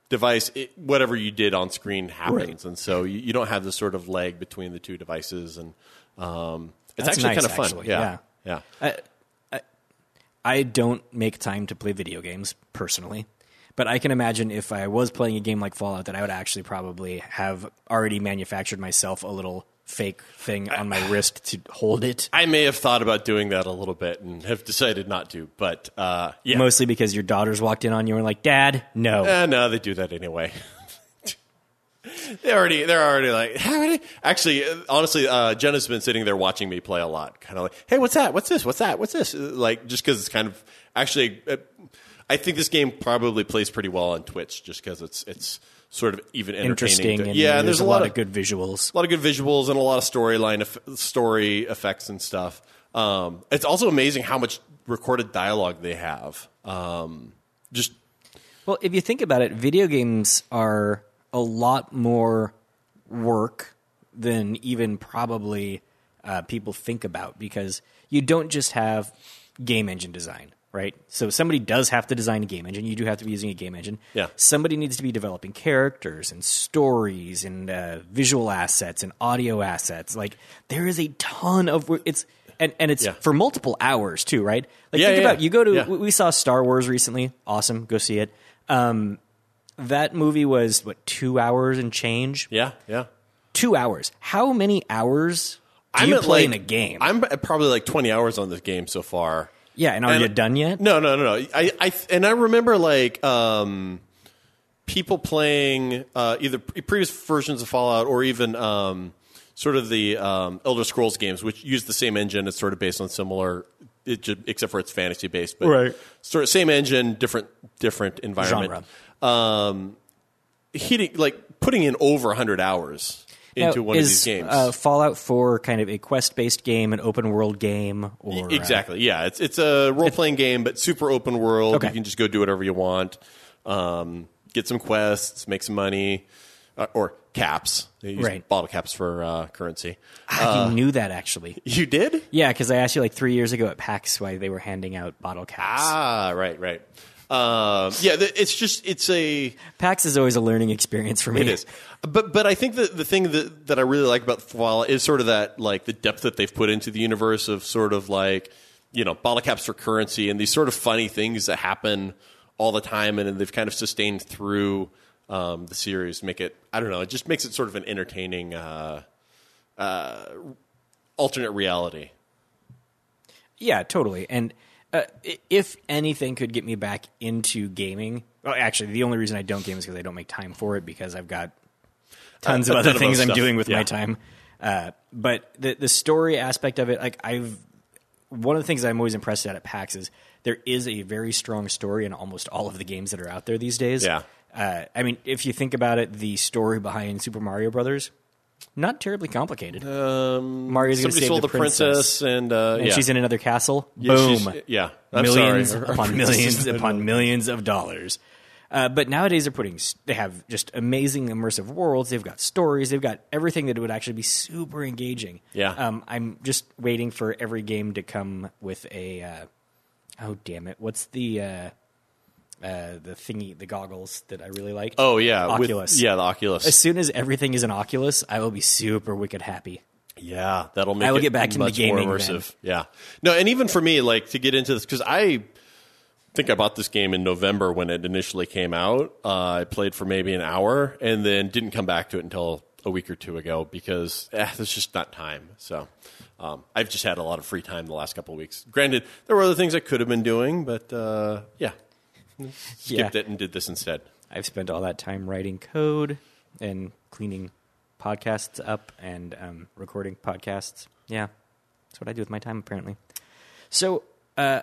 S3: device, it, whatever you did on screen happens,
S2: Right.
S3: and so you, you don't have this sort of lag between the two devices, and um, it's
S2: That's
S3: actually
S2: nice,
S3: kind of fun.
S2: actually,
S3: yeah, yeah.
S2: I don't make time to play video games personally, but I can imagine if I was playing a game like Fallout that I would actually probably have already manufactured myself a little fake thing on my [sighs] wrist to hold it.
S3: I may have thought about doing that a little bit and have decided not to, but uh, yeah,
S2: Mostly because your daughters walked in on you and were like, "Dad, no."
S3: Eh, no, they do that anyway. [laughs] they already, they're already like, how many? Actually, uh, honestly, uh, Jenna's been sitting there watching me play a lot, kind of like, hey, what's that? What's this? What's that? What's this? Uh, Like, just because it's kind of actually, uh, I think this game probably plays pretty well on Twitch, just because it's it's sort of even entertaining.
S2: Interesting,
S3: to-
S2: and
S3: yeah,
S2: there's,
S3: there's,
S2: a lot, of good visuals.
S3: a lot of good visuals and a lot of storyline eff- story effects and stuff. Um, it's also amazing how much recorded dialogue they have. Um, just
S2: Well, if you think about it, video games are a lot more work than even probably uh, people think about because you don't just have game engine design, right? So somebody does have to design a game engine. You do have to be using a game engine.
S3: Yeah.
S2: Somebody needs to be developing characters and stories and uh, visual assets and audio assets. Like there is a ton of. It's and, and it's
S3: Yeah.
S2: for multiple hours too, right? Like
S3: Yeah,
S2: think
S3: yeah,
S2: about you go to we saw Star Wars recently. Awesome, go see it. Um, that movie was what two hours and change.
S3: yeah, yeah.
S2: Two hours. How many hours do
S3: I'm
S2: you play
S3: like-
S2: in a game?
S3: I'm probably like 20 hours on this game so far.
S2: Yeah, and are
S3: and-
S2: you done yet?
S3: No, no, no, no. I, I, and I remember like um, people playing uh, either previous versions of Fallout or even um, sort of the um, Elder Scrolls games, which use the same engine. It's sort of based on similar, it ju- except for it's fantasy based, but
S2: Right.
S3: Sort of same engine, different different environment. Um, hitting like putting in over 100 hours into
S2: Now,
S3: one
S2: is,
S3: of these games.
S2: Uh, Fallout 4 kind of a quest based game, an open world game, or uh,
S3: Exactly. Yeah, it's it's a role playing game, but super open world.
S2: Okay.
S3: You can just go do whatever you want. Um, get some quests, make some money, uh, or caps. They use
S2: Right.
S3: bottle caps for uh, currency.
S2: I you knew that actually.
S3: You did?
S2: Yeah, because I asked you like three years ago at PAX why they were handing out bottle caps.
S3: Ah, right, right. Um, yeah, it's just it's a
S2: PAX is always a learning experience for me.
S3: It is, but but I think that the thing that that I really like about Fallout is sort of that like the depth that they've put into the universe of sort of like you know bottle caps for currency and these sort of funny things that happen all the time and they've kind of sustained through um, the series. Make it I don't know. It just makes it sort of an entertaining uh, uh, alternate reality.
S2: Yeah, totally. And Uh, if anything could get me back into gaming, well, actually, the only reason I don't game is because I don't make time for it because I've got tons
S3: A-
S2: of other things I'm doing with
S3: Yeah.
S2: my time. Uh, but the the story aspect of it, like I've one of the things I'm always impressed at at PAX is there is a very strong story in almost all of the games that are out there these days.
S3: Yeah.
S2: Uh, I mean, if you think about it, the story behind Super Mario Brothers, not terribly complicated.
S3: Um,
S2: Mario's going to save
S3: stole
S2: the princess,
S3: and, uh,
S2: and
S3: yeah.
S2: she's in another castle.
S3: Yeah,
S2: Boom.
S3: yeah. I'm
S2: millions
S3: sorry. [laughs]
S2: upon millions upon millions of dollars. Uh, but nowadays they're putting they have just amazing immersive worlds. They've got stories. They've got everything that would actually be super engaging.
S3: Yeah.
S2: Um, I'm just waiting for every game to come with a. Uh, oh damn it! What's the uh, the thingy, the goggles that I really like?
S3: Oh yeah, with-
S2: Oculus.
S3: yeah, the Oculus.
S2: As soon as everything is an Oculus, I will be super wicked happy.
S3: Yeah, that'll make
S2: I will
S3: it
S2: get back into gaming
S3: more
S2: then.
S3: immersive. Yeah, no, and even for me, like to get into this because I think I bought this game in November when it initially came out. Uh, I played for maybe an hour and then didn't come back to it until a week or two ago because eh, there's just not time. So um, I've just had a lot of free time the last couple of weeks. Granted, there were other things I could have been doing, but uh, yeah, skipped
S2: Yeah.
S3: it and did this instead.
S2: I've spent all that time writing code and cleaning podcasts up and um, recording podcasts. Yeah, that's what I do with my time, apparently. So, uh, uh,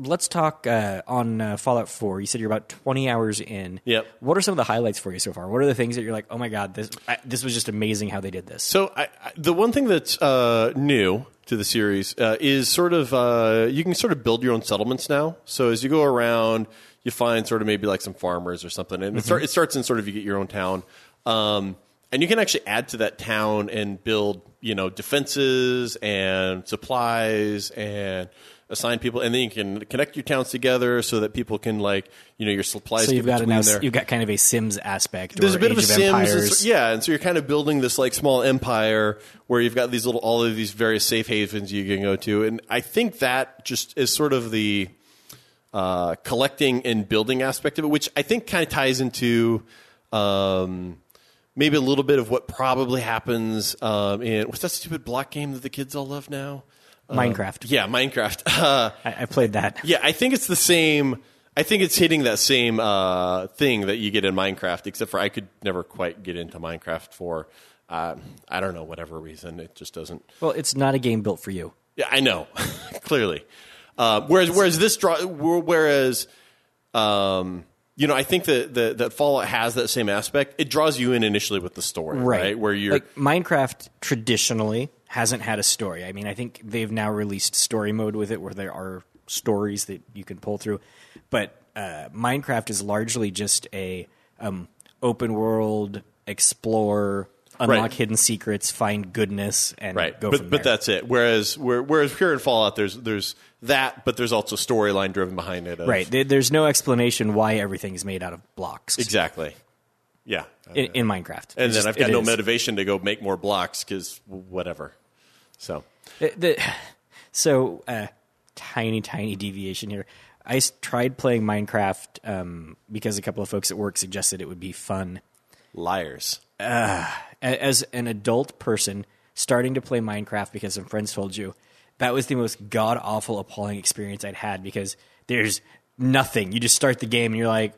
S2: let's talk uh, on uh, Fallout 4. You said you're about 20 hours in.
S3: Yep.
S2: What are some of the highlights for you so far? What are the things that you're like, oh my god, this I, this was just amazing how they did this?
S3: So I, I, the one thing that's uh, new to the series uh, is sort of uh, you can sort of build your own settlements now. So as you go around, you find sort of maybe like some farmers or something, and it, start, it starts in sort of you get your own town, um, and you can actually add to that town and build you know defenses and supplies and assign people, and then you can connect your towns together so that people can like you know your supplies.
S2: So you've got
S3: there
S2: you've got kind of a Sims aspect.
S3: there's a bit
S2: Age
S3: of a Sims,
S2: Empires.
S3: it's- yeah, and so you're kind of building this like small empire where you've got these little all of these various safe havens you can go to, and I think that just is sort of the uh, collecting and building aspect of it, which I think kind of ties into um, maybe a little bit of what probably happens um, in what's that stupid block game that the kids all love now?
S2: Minecraft.
S3: Yeah, Minecraft. [laughs] Uh,
S2: I, I played that.
S3: yeah, I think it's the same. I think it's hitting that same uh, thing that you get in Minecraft, except for I could never quite get into Minecraft for uh, I don't know whatever reason. It just doesn't.
S2: Well, it's not a game built for you.
S3: Yeah, I know [laughs] clearly. Uh, whereas whereas this draw whereas um, you know I think that, that that Fallout has that same aspect. It draws you in initially with the story, right? Where you're
S2: like Minecraft traditionally hasn't had a story. I mean, I think they've now released story mode with it, where there are stories that you can pull through. But uh, Minecraft is largely just a um, open world explore, unlock
S3: Right.
S2: hidden secrets, find goodness, and
S3: right
S2: go
S3: but but that's it whereas whereas here in fallout there's there's that but there's also storyline driven behind it of-
S2: right. There's no explanation why everything is made out of blocks
S3: exactly yeah
S2: in, in Minecraft.
S3: and
S2: It's
S3: then
S2: just-
S3: i've got no
S2: is.
S3: motivation to go make more blocks because whatever so
S2: The- the- [sighs] so, uh, tiny, tiny deviation here. I tried playing Minecraft um, because a couple of folks at work suggested it would be fun.
S3: liars
S2: A- As an adult person, starting to play Minecraft because some friends told you, that was the most god awful, appalling experience I'd had because there's nothing. You just start the game and you're like,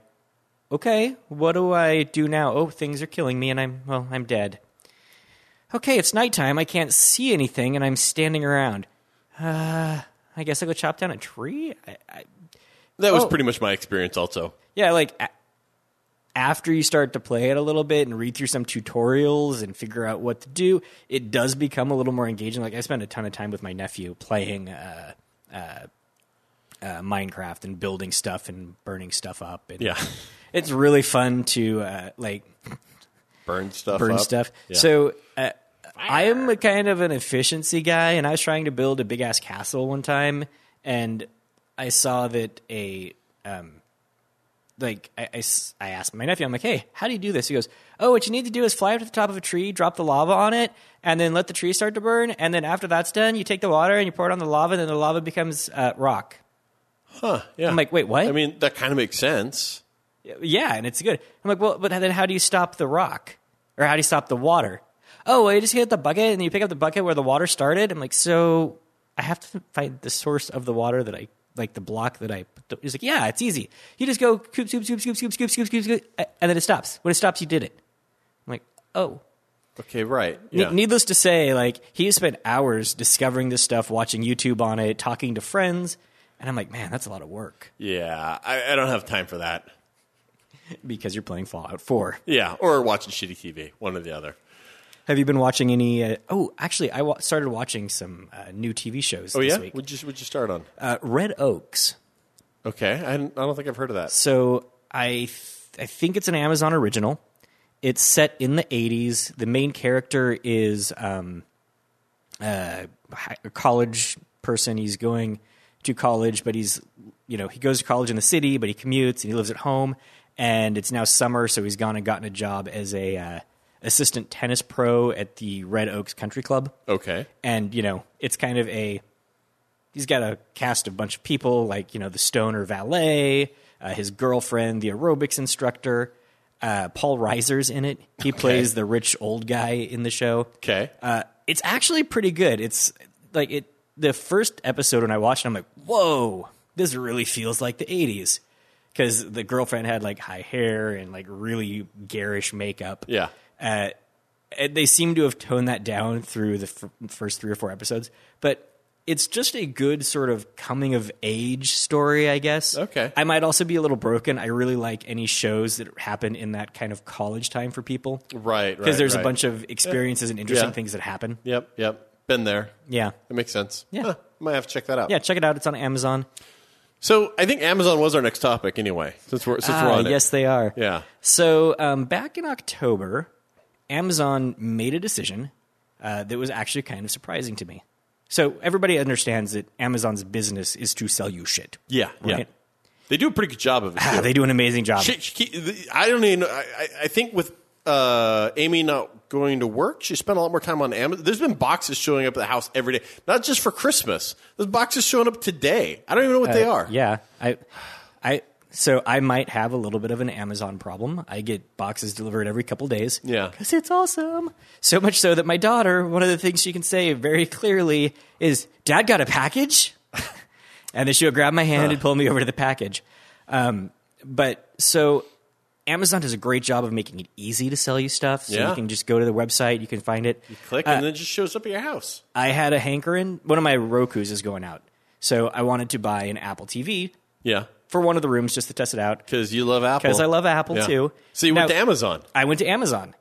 S2: okay, what do I do now? Oh, things are killing me and I'm, well, I'm dead. Okay, it's nighttime. I can't see anything and I'm standing around. Uh, I guess I'll go chop down a tree? I, I,
S3: that was
S2: Oh.
S3: pretty much my experience also
S2: yeah, like after you start to play it a little bit and read through some tutorials and figure out what to do, it does become a little more engaging. Like I spent a ton of time with my nephew playing uh, uh, uh, Minecraft and building stuff and burning stuff up. And
S3: yeah [laughs]
S2: it's really fun to uh, like
S3: burn stuff
S2: burn
S3: up.
S2: stuff.
S3: Yeah.
S2: So uh, I am a kind of an efficiency guy, and I was trying to build a big ass castle one time, and I saw that a um, like I, I asked my nephew, I'm like, hey, how do you do this? He goes, oh, what you need to do is fly up to the top of a tree, drop the lava on it, and then let the tree start to burn, and then after that's done, you take the water and you pour it on the lava, and then the lava becomes uh, rock.
S3: huh, yeah.
S2: I'm like, wait, what?
S3: i mean that kind of makes sense
S2: Yeah, and it's good. I'm like, well, but then how do you stop the rock? Or how do you stop the water? Oh, well, you just hit the bucket and you pick up the bucket where the water started. I'm like, so I have to find the source of the water that I like the block that I. put the-" He's like, yeah, it's easy. You just go scoop, scoop, scoop, scoop, scoop, scoop, scoop, scoop, scoop, and then it stops. When it stops, you did it. I'm like, oh.
S3: Okay, right.
S2: Ne- Needless to say, like he spent hours discovering this stuff, watching YouTube on it, talking to friends, and I'm like, man, that's a lot of work
S3: yeah, I, I don't have time for that. [laughs]
S2: because you're playing Fallout 4.
S3: Yeah, or watching shitty TV, one or the other.
S2: Have you been watching any? Uh, oh, actually, I wa- started watching some uh, new TV shows
S3: Oh
S2: this
S3: yeah,
S2: week.
S3: would you would you start on?
S2: Uh, Red Oaks.
S3: Okay, I, I don't think I've heard of that.
S2: So I th- I think it's an Amazon original. It's set in the 80s. The main character is um, uh, a college person. He's going to college, but he's you know he goes to college in the city, but he commutes and he lives at home. And it's now summer, so he's gone and gotten a job as a uh, assistant tennis pro at the Red Oaks Country Club
S3: Okay,
S2: and you know it's kind of a he's got a cast of bunch of people like you know the stoner valet uh, his girlfriend the aerobics instructor uh, paul reiser's in it. He plays the rich old guy in the show.
S3: Okay,
S2: uh, it's actually pretty good. It's like it the first episode when i watched it i'm like whoa this really feels like the 80s because the girlfriend had like high hair and like really garish makeup.
S3: Yeah.
S2: uh, they seem to have toned that down through the f- first three or four episodes, but it's just a good sort of coming of age story, I guess.
S3: Okay.
S2: I might also be a little broken. I really like any shows that happen in that kind of college time for people.
S3: Right,
S2: Because
S3: right,
S2: there's
S3: right.
S2: a bunch of experiences and interesting
S3: Yeah.
S2: things that happen.
S3: Yep, yep. Been there.
S2: Yeah.
S3: It makes sense.
S2: Yeah.
S3: Huh, might have to check that out.
S2: Yeah, check it out. It's on Amazon.
S3: So I think Amazon was our next topic anyway, since we're since we're
S2: Ah,
S3: on it.
S2: yes, they are.
S3: Yeah.
S2: So um, back in October, Amazon made a decision uh, that was actually kind of surprising to me. So everybody understands that Amazon's business is to sell you shit.
S3: Yeah, yeah. They do a pretty good job of it.
S2: Ah, they do an amazing job.
S3: She, she, I don't even. I, I- think with uh, Amy not going to work, she spent a lot more time on Amazon. There's been boxes showing up at the house every day, not just for Christmas. There's boxes showing up today. I don't even know what they are.
S2: Uh, Yeah, I, I. So I might have a little bit of an Amazon problem. I get boxes delivered every couple days.
S3: Yeah.
S2: because it's awesome. So much so that my daughter, one of the things she can say very clearly is, "Dad got a package," [laughs] and then she'll grab my hand and pull me over to the package. Um, but so Amazon does a great job of making it easy to sell you stuff. So
S3: Yeah.
S2: you can just go to the website, you can find it.
S3: You click, and then it just shows up at your house.
S2: I had a hankering. One of my Roku's is going out, so I wanted to buy an Apple TV
S3: Yeah,
S2: for one of the rooms just to test it out.
S3: because you love Apple.
S2: Because I love Apple
S3: Yeah.
S2: too.
S3: So you went to Amazon.
S2: I went to Amazon,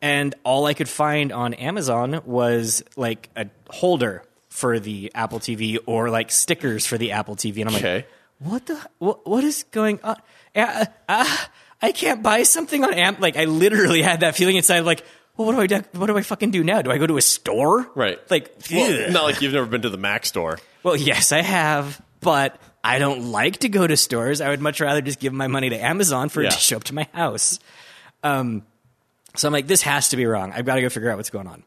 S2: and all I could find on Amazon was like a holder for the Apple TV or like stickers for the Apple TV, and I'm
S3: Okay.
S2: like, what the what, what is going on? Uh, uh, I can't buy something on Am. Like I literally had that feeling inside, like. Well, what do I do? What do I fucking do now? Do I go to a store?
S3: Right.
S2: Like,
S3: Well, not like you've never been to the Mac store.
S2: Well, yes, I have, but I don't like to go to stores. I would much rather just give my money to Amazon for it to show up to my house. Um, so I'm like, this has to be wrong. I've got to go figure out what's going on.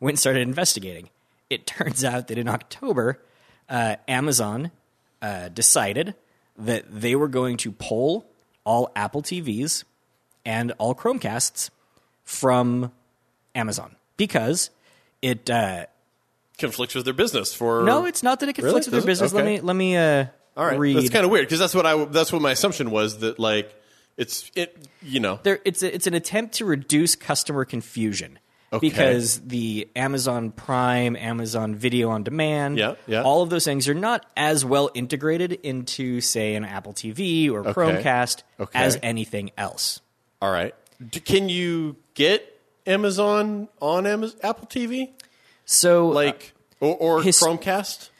S2: Went and started investigating. It turns out that in October, uh, Amazon uh, decided that they were going to pull all Apple TVs and all Chromecasts from Amazon because it. Uh,
S3: Conflicts with their business for
S2: no, it's not that it conflicts
S3: Really?
S2: with their business. Let me let me uh,
S3: all right.
S2: read.
S3: That's kind of weird because that's what I that's what my assumption was that like it's it you know
S2: there, it's a, it's an attempt to reduce customer confusion
S3: Okay.
S2: because the Amazon Prime, Amazon Video on Demand,
S3: Yeah, yeah.
S2: all of those things are not as well integrated into say an Apple TV or Chromecast
S3: Okay.
S2: as anything else.
S3: all right. D- can you get Amazon on Amazon, Apple TV
S2: So
S3: like uh, or, or
S2: his-
S3: Chromecast?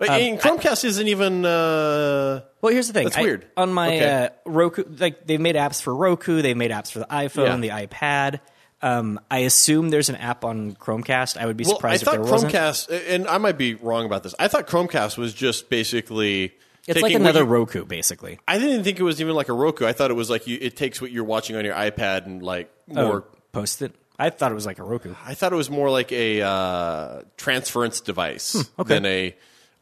S3: Like, and Chromecast isn't even. Uh,
S2: Well, here's the thing.
S3: That's
S2: I-
S3: weird.
S2: on my
S3: Okay.
S2: uh, Roku, like they've made apps for Roku, they've made apps for the iPhone, the iPad. Um, I assume there's an app on Chromecast. I would be
S3: well, I
S2: surprised if
S3: thought
S2: there wasn't.
S3: Chromecast, and I might be wrong about this. I thought Chromecast was just basically.
S2: It's like another
S3: you-
S2: Roku, basically.
S3: I didn't think it was even like a Roku. I thought it was like you, it takes what you're watching on your iPad and like more.
S2: Oh, post it. I thought it was like a Roku.
S3: I thought it was more like a uh, transference device
S2: Hmm, okay.
S3: than a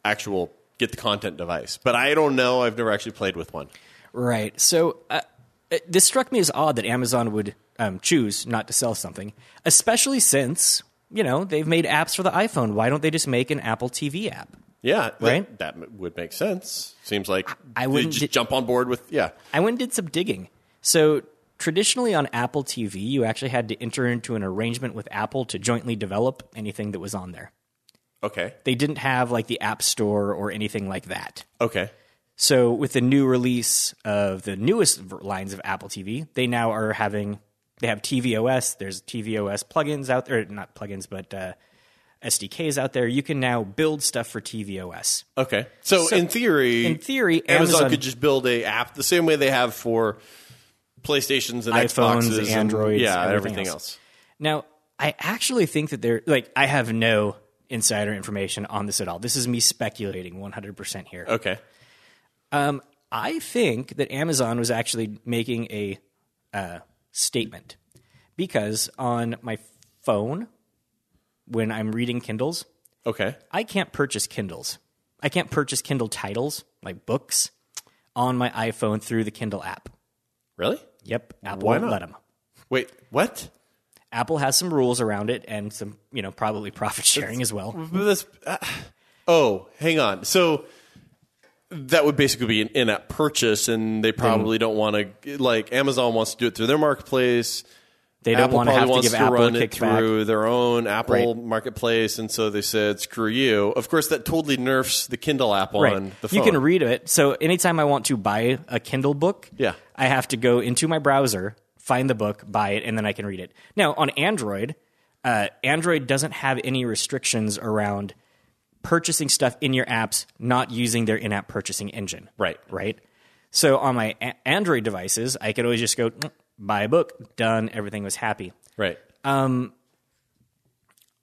S3: actual get the content device. But I don't know. I've never actually played with one.
S2: Right. So uh, this struck me as odd that Amazon would um, choose not to sell something, especially since you know they've made apps for the iPhone. Why don't they just make an Apple TV app?
S3: Yeah, that-
S2: Right?
S3: That, would make sense. Seems like
S2: I wouldn't
S3: just jump on board with yeah.
S2: I went and did some digging. So traditionally on Apple TV, you actually had to enter into an arrangement with Apple to jointly develop anything that was on there.
S3: Okay,
S2: They didn't have like the App Store or anything like that.
S3: okay,
S2: So with the new release of the newest lines of Apple TV, they now are having they have tvOS. There's tvOS plugins out there, not plugins, but uh, SDKs out there. You can now build stuff for tvOS.
S3: okay. So, in theory,
S2: in theory,
S3: Amazon,
S2: Amazon-
S3: could just build a app the same way they have for PlayStations and
S2: iPhones,
S3: Xboxes, and-
S2: Androids,
S3: yeah, and
S2: everything
S3: everything
S2: else.
S3: else.
S2: Now, I actually think that they're like I have no insider information on this at all. This is me speculating 100% here.
S3: Okay,
S2: Um, I think that Amazon was actually making a uh, statement because on my phone, when I'm reading Kindles,
S3: okay,
S2: I can't purchase Kindles. I can't purchase Kindle titles like books on my iPhone through the Kindle app.
S3: really?
S2: Yep, Apple
S3: Why
S2: won't
S3: not?
S2: let them.
S3: Wait, what?
S2: Apple has some rules around it and some, you know, probably profit sharing as well.
S3: That's- uh, oh, hang on. So that would basically be an in-app purchase, and they probably don't want to like Amazon wants to do it through their marketplace.
S2: They don't
S3: Apple
S2: want to have to give
S3: to
S2: Apple a
S3: run it through their own Apple
S2: Right.
S3: marketplace, and so they said, "Screw you." Of course, that totally nerfs the Kindle app on
S2: Right.
S3: the phone.
S2: You can read it. So anytime I want to buy a Kindle book,
S3: Yeah.
S2: I have to go into my browser, find the book, buy it, and then I can read it. Now on Android, uh, Android doesn't have any restrictions around purchasing stuff in your apps not using their in-app purchasing engine.
S3: Right.
S2: Right. So on my a- Android devices, I could always just go "Mm, buy a book, done. Everything was happy.
S3: right.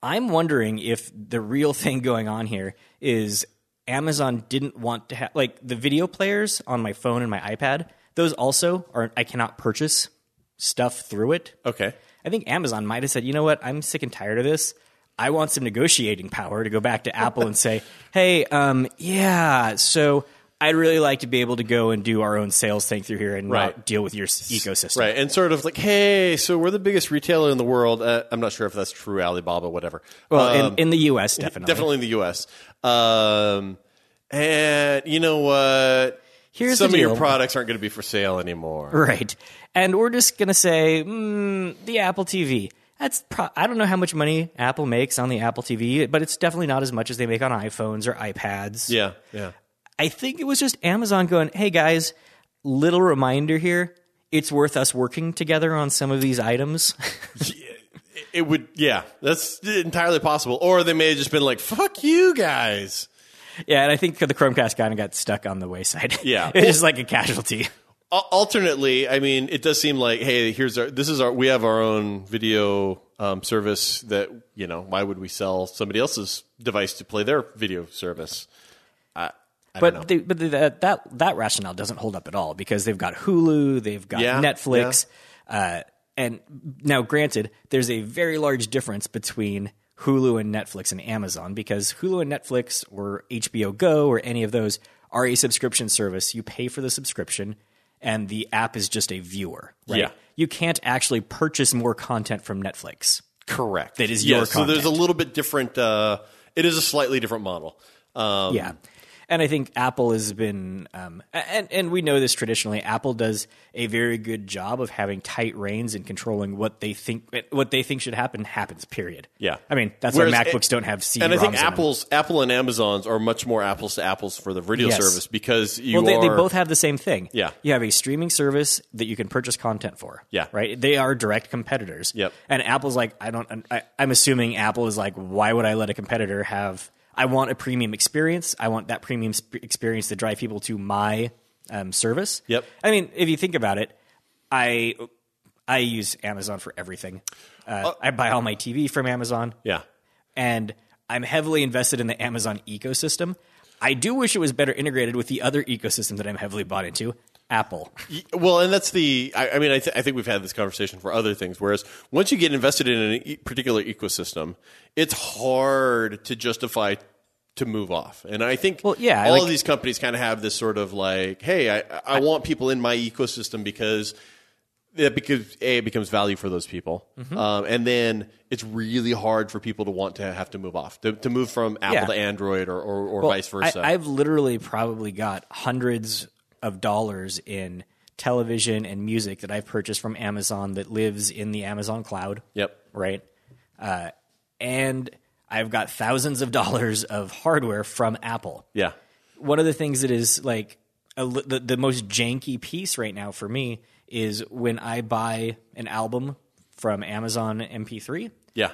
S2: I'm wondering if the real [laughs] thing going on here is Amazon didn't want to have like the video players on my phone and my iPad. Those also are I cannot purchase stuff through it.
S3: Okay.
S2: I think Amazon might have said, you know what, I'm sick and tired of this. I want some negotiating power to go back to Apple and say, [laughs] hey, um, yeah, so I'd really like to be able to go and do our own sales thing through here and
S3: Right.
S2: not deal with your s- ecosystem.
S3: Right, and sort of like, hey, so we're the biggest retailer in the world. Uh, I'm not sure if that's true, Alibaba, whatever.
S2: Well,
S3: Um,
S2: in, in the U.S., definitely.
S3: definitely in the U.S. Um, and you know what?
S2: Here's
S3: Some of your products aren't going to be for sale anymore.
S2: Right. And we're just going to say, mm, the Apple TV. That's pro- I don't know how much money Apple makes on the Apple TV, but it's definitely not as much as they make on iPhones or iPads.
S3: Yeah, yeah.
S2: I think it was just Amazon going, "Hey guys, little reminder here, it's worth us working together on some of these items." [laughs]
S3: It would, yeah, that's entirely possible. Or they may have just been like, "Fuck you guys."
S2: yeah, and I think the Chromecast kind of got stuck on the wayside.
S3: Yeah. [laughs]
S2: it's just like a casualty.
S3: Al- Alternately, I mean, it does seem like, hey, here's our, this is our, we have our own video um, service that, you know, why would we sell somebody else's device to play their video service? I, I.
S2: But they, but the, that that that rationale doesn't hold up at all because they've got Hulu, they've got
S3: Yeah,
S2: Netflix, uh, and now granted, there's a very large difference between Hulu and Netflix and Amazon because Hulu and Netflix or HBO Go or any of those are a subscription service. You pay for the subscription, and the app is just a viewer. Right?
S3: Yeah.
S2: you can't actually purchase more content from Netflix.
S3: Correct.
S2: That is
S3: yes,
S2: your
S3: So there's a little bit different. Uh, it is a slightly different model. Um,
S2: Yeah. And I think Apple has been, um, and and we know this traditionally. Apple does a very good job of having tight reins and controlling what they think what they think should happen happens. Period.
S3: Yeah.
S2: I mean that's
S3: Whereas-
S2: why MacBooks don't have CD.
S3: And I think Apple's Apple and Amazon's are much more apples to apples for the video
S2: Yes.
S3: service because you
S2: Well, they, they both have the same thing.
S3: Yeah.
S2: You have a streaming service that you can purchase content for.
S3: Yeah.
S2: Right? They are direct competitors.
S3: Yep.
S2: And Apple's like, I don't, I, I'm assuming Apple is like, why would I let a competitor have, I want a premium experience. I want that premium sp- experience to drive people to my um, service.
S3: Yep.
S2: I mean, if you think about it, I, I use Amazon for everything. Uh, I buy all my TV from Amazon
S3: yeah.
S2: and I'm heavily invested in the Amazon ecosystem. I do wish it was better integrated with the other ecosystem that I'm heavily bought into, Apple.
S3: Well, and that's the. I, I mean, I, th- I think we've had this conversation for other things. Whereas once you get invested in a e- particular ecosystem, it's hard to justify to move off. And I think
S2: Well, yeah,
S3: all
S2: like-
S3: of these companies kind of have this sort of like, hey, I, I want people in my ecosystem because that because a it becomes value for those people,
S2: Mm-hmm.
S3: um, and then it's really hard for people to want to have to move off to, to move from Apple
S2: Yeah.
S3: to Android or or, or
S2: Well,
S3: vice versa.
S2: I, I've literally probably got hundreds of dollars in television and music that I've purchased from Amazon that lives in the Amazon cloud.
S3: Yep.
S2: Right. Uh, and I've got thousands of [laughs] dollars of hardware from Apple.
S3: yeah,
S2: One of the things that is like a, the, the most janky piece right now for me is when I buy an album from Amazon MP3
S3: yeah,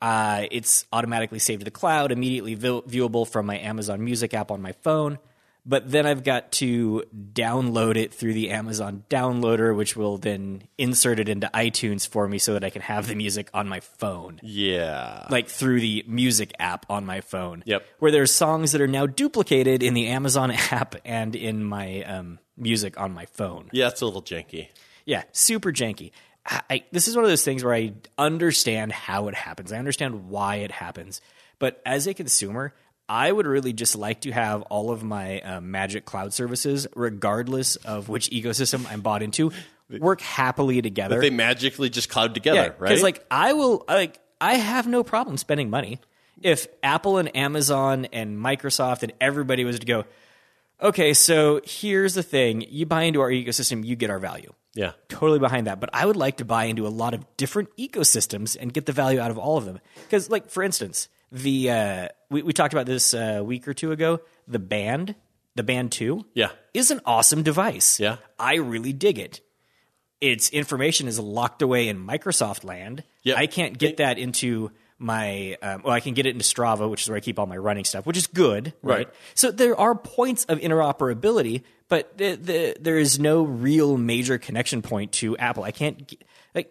S2: uh, it's automatically saved to the cloud, immediately vi- viewable from my Amazon Music app on my phone. But then I've got to download it through the Amazon downloader, which will then insert it into iTunes for me so that I can have the music on my phone,
S3: yeah.
S2: like through the music app on my phone.
S3: Yep.
S2: Where there's songs that are now duplicated in the Amazon [laughs] app and in my um, music on my phone.
S3: Yeah, it's a little janky.
S2: Yeah, super janky. I, I, this is one of those things where I understand how it happens. I understand why it happens. But as a consumer, I would really just like to have all of my uh, Magic Cloud services, regardless of which ecosystem I'm bought into, work happily together.
S3: They magically just cloud together, right?
S2: Because like I will like I have no problem spending money. If Apple and Amazon and Microsoft and everybody was to go, okay, so here's the thing: you buy into our ecosystem, you get our value.
S3: yeah,
S2: Totally behind that, but I would like to buy into a lot of different ecosystems and get the value out of all of them. Because, like for instance, the uh, we we talked about this uh, a week or two ago. The band, the band two,
S3: Yeah.
S2: is an awesome device.
S3: Yeah.
S2: I really dig it its information is locked away in Microsoft land.
S3: Yep.
S2: I can't get that into my um, well, I can get it into Strava, which is where I keep all my running stuff, which is good, right?
S3: Right.
S2: So there are points of interoperability, but the, the, there is no real major connection point to Apple. I can't g- like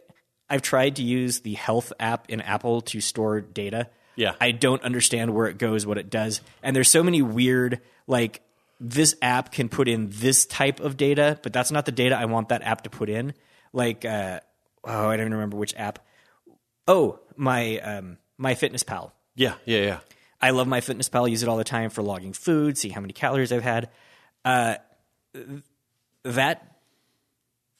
S2: I've tried to use the Health app in Apple to store data.
S3: Yeah.
S2: I don't understand where it goes, what it does, and there's so many weird like this app can put in this type of data, but that's not the data I want that app to put in. Like, uh, oh, I don't even remember which app. Oh, my um, MyFitnessPal.
S3: yeah, yeah, yeah.
S2: I love MyFitnessPal. Use it all the time for logging food, see how many calories I've had. Uh, that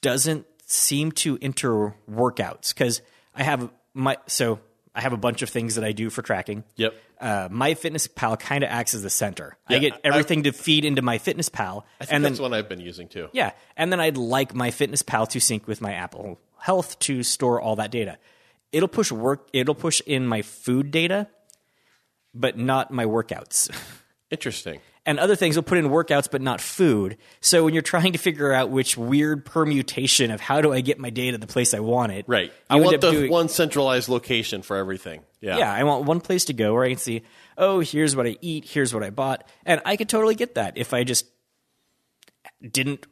S2: doesn't seem to enter workouts because I have my so I have a bunch of things that I do for tracking.
S3: Yep.
S2: Uh, MyFitnessPal kind of acts as the center. I
S3: Yeah,
S2: get
S3: I-
S2: everything to feed into MyFitnessPal,
S3: I think
S2: and then
S3: that's one I've been using too.
S2: yeah, and then I'd like MyFitnessPal to sync with my Apple Health to store all that data. It'll push work. It'll push in my food data, but not my workouts. [laughs]
S3: Interesting.
S2: and other things will put in workouts, but not food. So when you're trying to figure out which weird permutation of how do I get my data the place I want it,
S3: Right. I want the
S2: doing-
S3: one centralized location for everything. Yeah.
S2: yeah, I want one place to go where I can see, oh, here's what I eat, here's what I bought, and I could totally get that if I just didn't.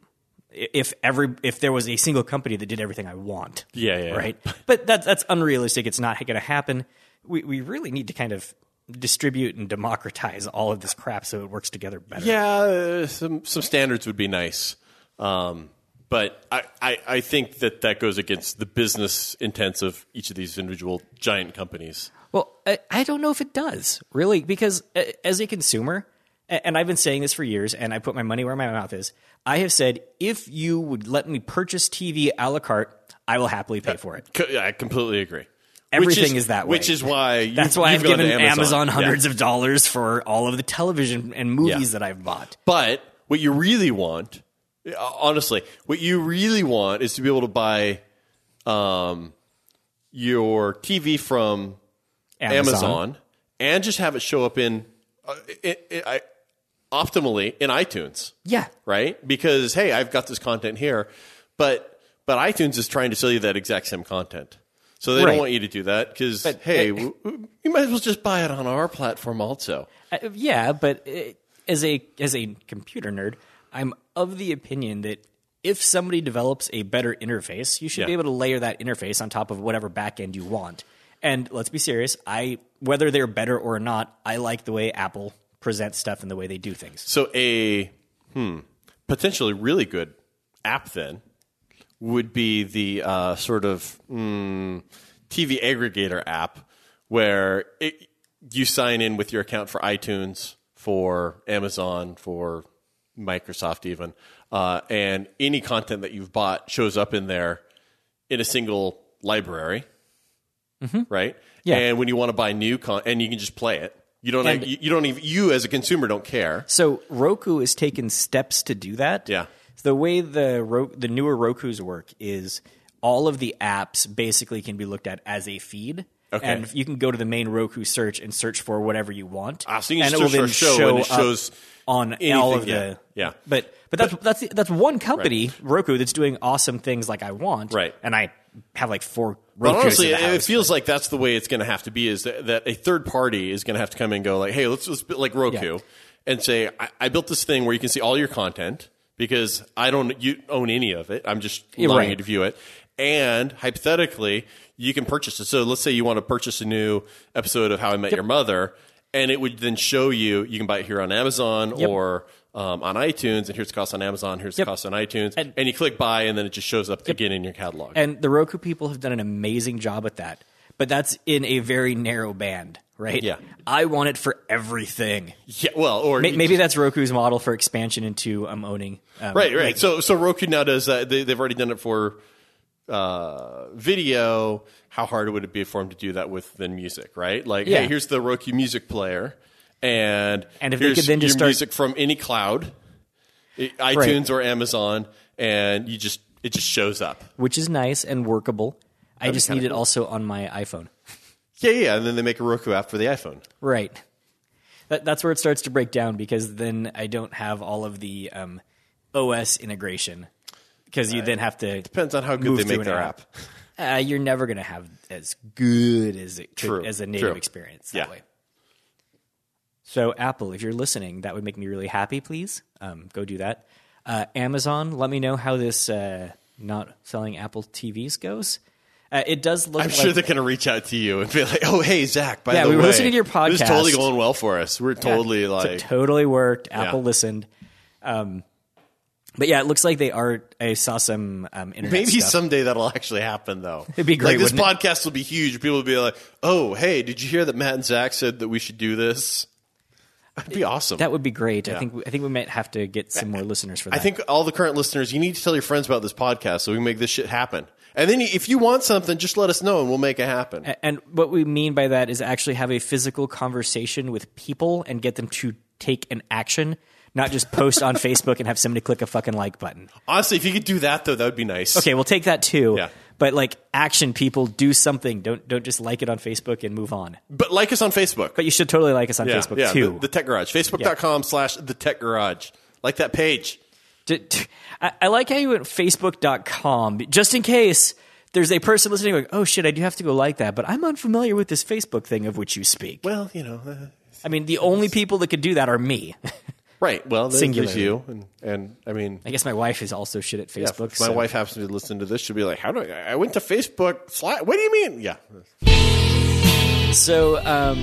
S2: If every if there was a single company that did everything I want,
S3: Yeah, yeah, yeah.
S2: right. But that's that's unrealistic. It's not going to happen. We we really need to kind of distribute and democratize all of this crap so it works together better.
S3: Yeah, uh, some some standards would be nice, um, but I, I I think that that goes against the business intents of each of these individual giant companies.
S2: Well, I, I don't know if it does really because uh, as a consumer, and I've been saying this for years, and I put my money where my mouth is. I have said if you would let me purchase TV a la carte, I will happily pay for it.
S3: Co- I completely agree.
S2: Everything
S3: Which
S2: is that way.
S3: Which is why you,
S2: That's why I've given Amazon,
S3: Yeah.
S2: hundreds of dollars for all of the television and movies
S3: Yeah.
S2: that I've bought.
S3: But what you really want, uh, honestly, what you really want is to be able to buy um, your TV from Amazon. and just have it show up in, uh, it, it, I, optimally in iTunes,
S2: Yeah.
S3: right? Because hey, I've got this content here, but but iTunes is trying to sell you that exact same content. So they
S2: Right.
S3: don't want you to do that because hey,
S2: uh,
S3: you might as well just buy it on our platform also.
S2: Uh, yeah, but uh, as a as a computer nerd, I'm of the opinion that if somebody develops a better interface, you should
S3: Yeah.
S2: be able to layer that interface on top of whatever backend you want. And let's be serious, I whether they're better or not, I like the way Apple presents stuff and the way they do things.
S3: So a hmm, potentially really good app then would be the uh, sort of mm, TV aggregator app where it, you sign in with your account for iTunes, for Amazon, for Microsoft, even, uh, and any content that you've bought shows up in there in a single library, right?
S2: Mm-hmm. Yeah.
S3: And when you want to buy new con, and you can just play it. You don't.
S2: And-
S3: you, you don't even. You as a consumer don't care.
S2: So Roku has taken steps to do that.
S3: Yeah.
S2: The way the Ro- the newer Roku's work is all of the apps basically can be looked at as a feed.
S3: Okay.
S2: And you can go to the main Roku search and search for whatever you want.
S3: Ah, so you
S2: and it will then
S3: show and it shows
S2: on all of the
S3: yeah.
S2: But but that's that's that's one company Roku that's doing awesome things like I want.
S3: Right.
S2: And I have like four.
S3: But honestly,
S2: the
S3: it,
S2: house.
S3: feels like that's the way it's going to have to be. Is that, that a third party is going to have to come in and go like, "Hey, let's let's like Roku,"
S2: Yeah.
S3: and say, I, "I built this thing where you can see all your content because I don't you own any of it. I'm just allowing
S2: right.
S3: you to view it." And hypothetically, you can purchase it. So let's say you want to purchase a new episode of How I Met Your Mother, and it would then show you. You can buy it here on Amazon
S2: Yep.
S3: or um, on iTunes, and here's the cost on Amazon. Here's
S2: Yep.
S3: the cost on iTunes,
S2: And-
S3: and, you click buy, and then it just shows up again in your catalog.
S2: And the Roku people have done an amazing job at that. But that's in a very narrow band, right?
S3: Yeah.
S2: I want it for everything.
S3: yeah, well, or
S2: Maybe that's Roku's model for expansion into um, owning. Um,
S3: Right, right. So, so Roku now does that. They, they've already done it for uh, video. How hard would it be for them to do that with then music? Right, like,
S2: Yeah.
S3: hey, here's the Roku Music Player, and
S2: And if they
S3: here's
S2: could then just start-
S3: music from any cloud, iTunes or Amazon, and you just it just shows up.
S2: Which is nice and workable. I just need it
S3: cool.
S2: also on my iPhone.
S3: Yeah, yeah. And then they make a Roku app for the iPhone.
S2: Right. That, that's where it starts to break down because then I don't have all of the um, OS integration. Because you then have to
S3: Depends on how good they make their app.
S2: Uh, you're never going to have as good as it could,
S3: True,
S2: as a native
S3: true.
S2: experience that
S3: Yeah.
S2: way. So Apple, if you're listening, that would make me really happy. Please um, go do that. Uh, Amazon, let me know how this uh, not selling Apple TVs goes. Uh, it does look.
S3: I'm
S2: like,
S3: sure they're going to reach out to you and be like, "Oh, hey, Zach. By
S2: Yeah,
S3: the
S2: we
S3: way,
S2: were listening to your
S3: This is totally going well for us. We're totally
S2: so
S3: like,
S2: it totally worked. Apple
S3: Yeah.
S2: listened. Um, but yeah, it looks like they are. I saw some um, internet
S3: Maybe
S2: stuff.
S3: someday that'll actually happen, though.
S2: It'd be great,
S3: Like, this podcast will be huge. People will be like, "Oh, hey, did you hear that Matt and Zach said that we should do this?" That'd be awesome.
S2: That would be great. I think I think we might have to get some more listeners for that.
S3: I think all the current listeners, you need to tell your friends about this podcast so we can make this shit happen. And then if you want something, just let us know and we'll make it happen.
S2: And what we mean by that is actually have a physical conversation with people and get them to take an action, not just post on [laughs] Facebook and have somebody click a fucking like button.
S3: Honestly, if you could do that, though, that would be nice.
S2: Okay, we'll take that too.
S3: Yeah.
S2: But like action people do something. Don't don't just like it on Facebook and move on.
S3: But like us on Facebook.
S2: But you should totally like us on
S3: yeah,
S2: Facebook
S3: yeah,
S2: too.
S3: The, the Tech Garage. Facebook.com slash The Tech Garage. Like that page.
S2: I, I like how you went Facebook.com just in case there's a person listening like, oh shit, I do have to go like that, but I'm unfamiliar with this Facebook thing of which you speak.
S3: Well, you know. Uh,
S2: I mean, the only people that could do that are me. [laughs]
S3: right. Well, there's, there's you. And, and I mean,
S2: I guess my wife is also shit at
S3: Yeah,
S2: Facebook.
S3: if my
S2: so-
S3: wife happens to listen to this, she'll be like, "How do I? I went to Facebook. What do you mean? Yeah,
S2: So um,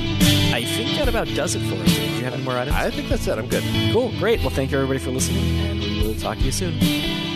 S2: I think that about does it for us. Do you have any more items?
S3: I think that's it. I'm good.
S2: cool, great. Well, thank you everybody for listening, and talk to you soon.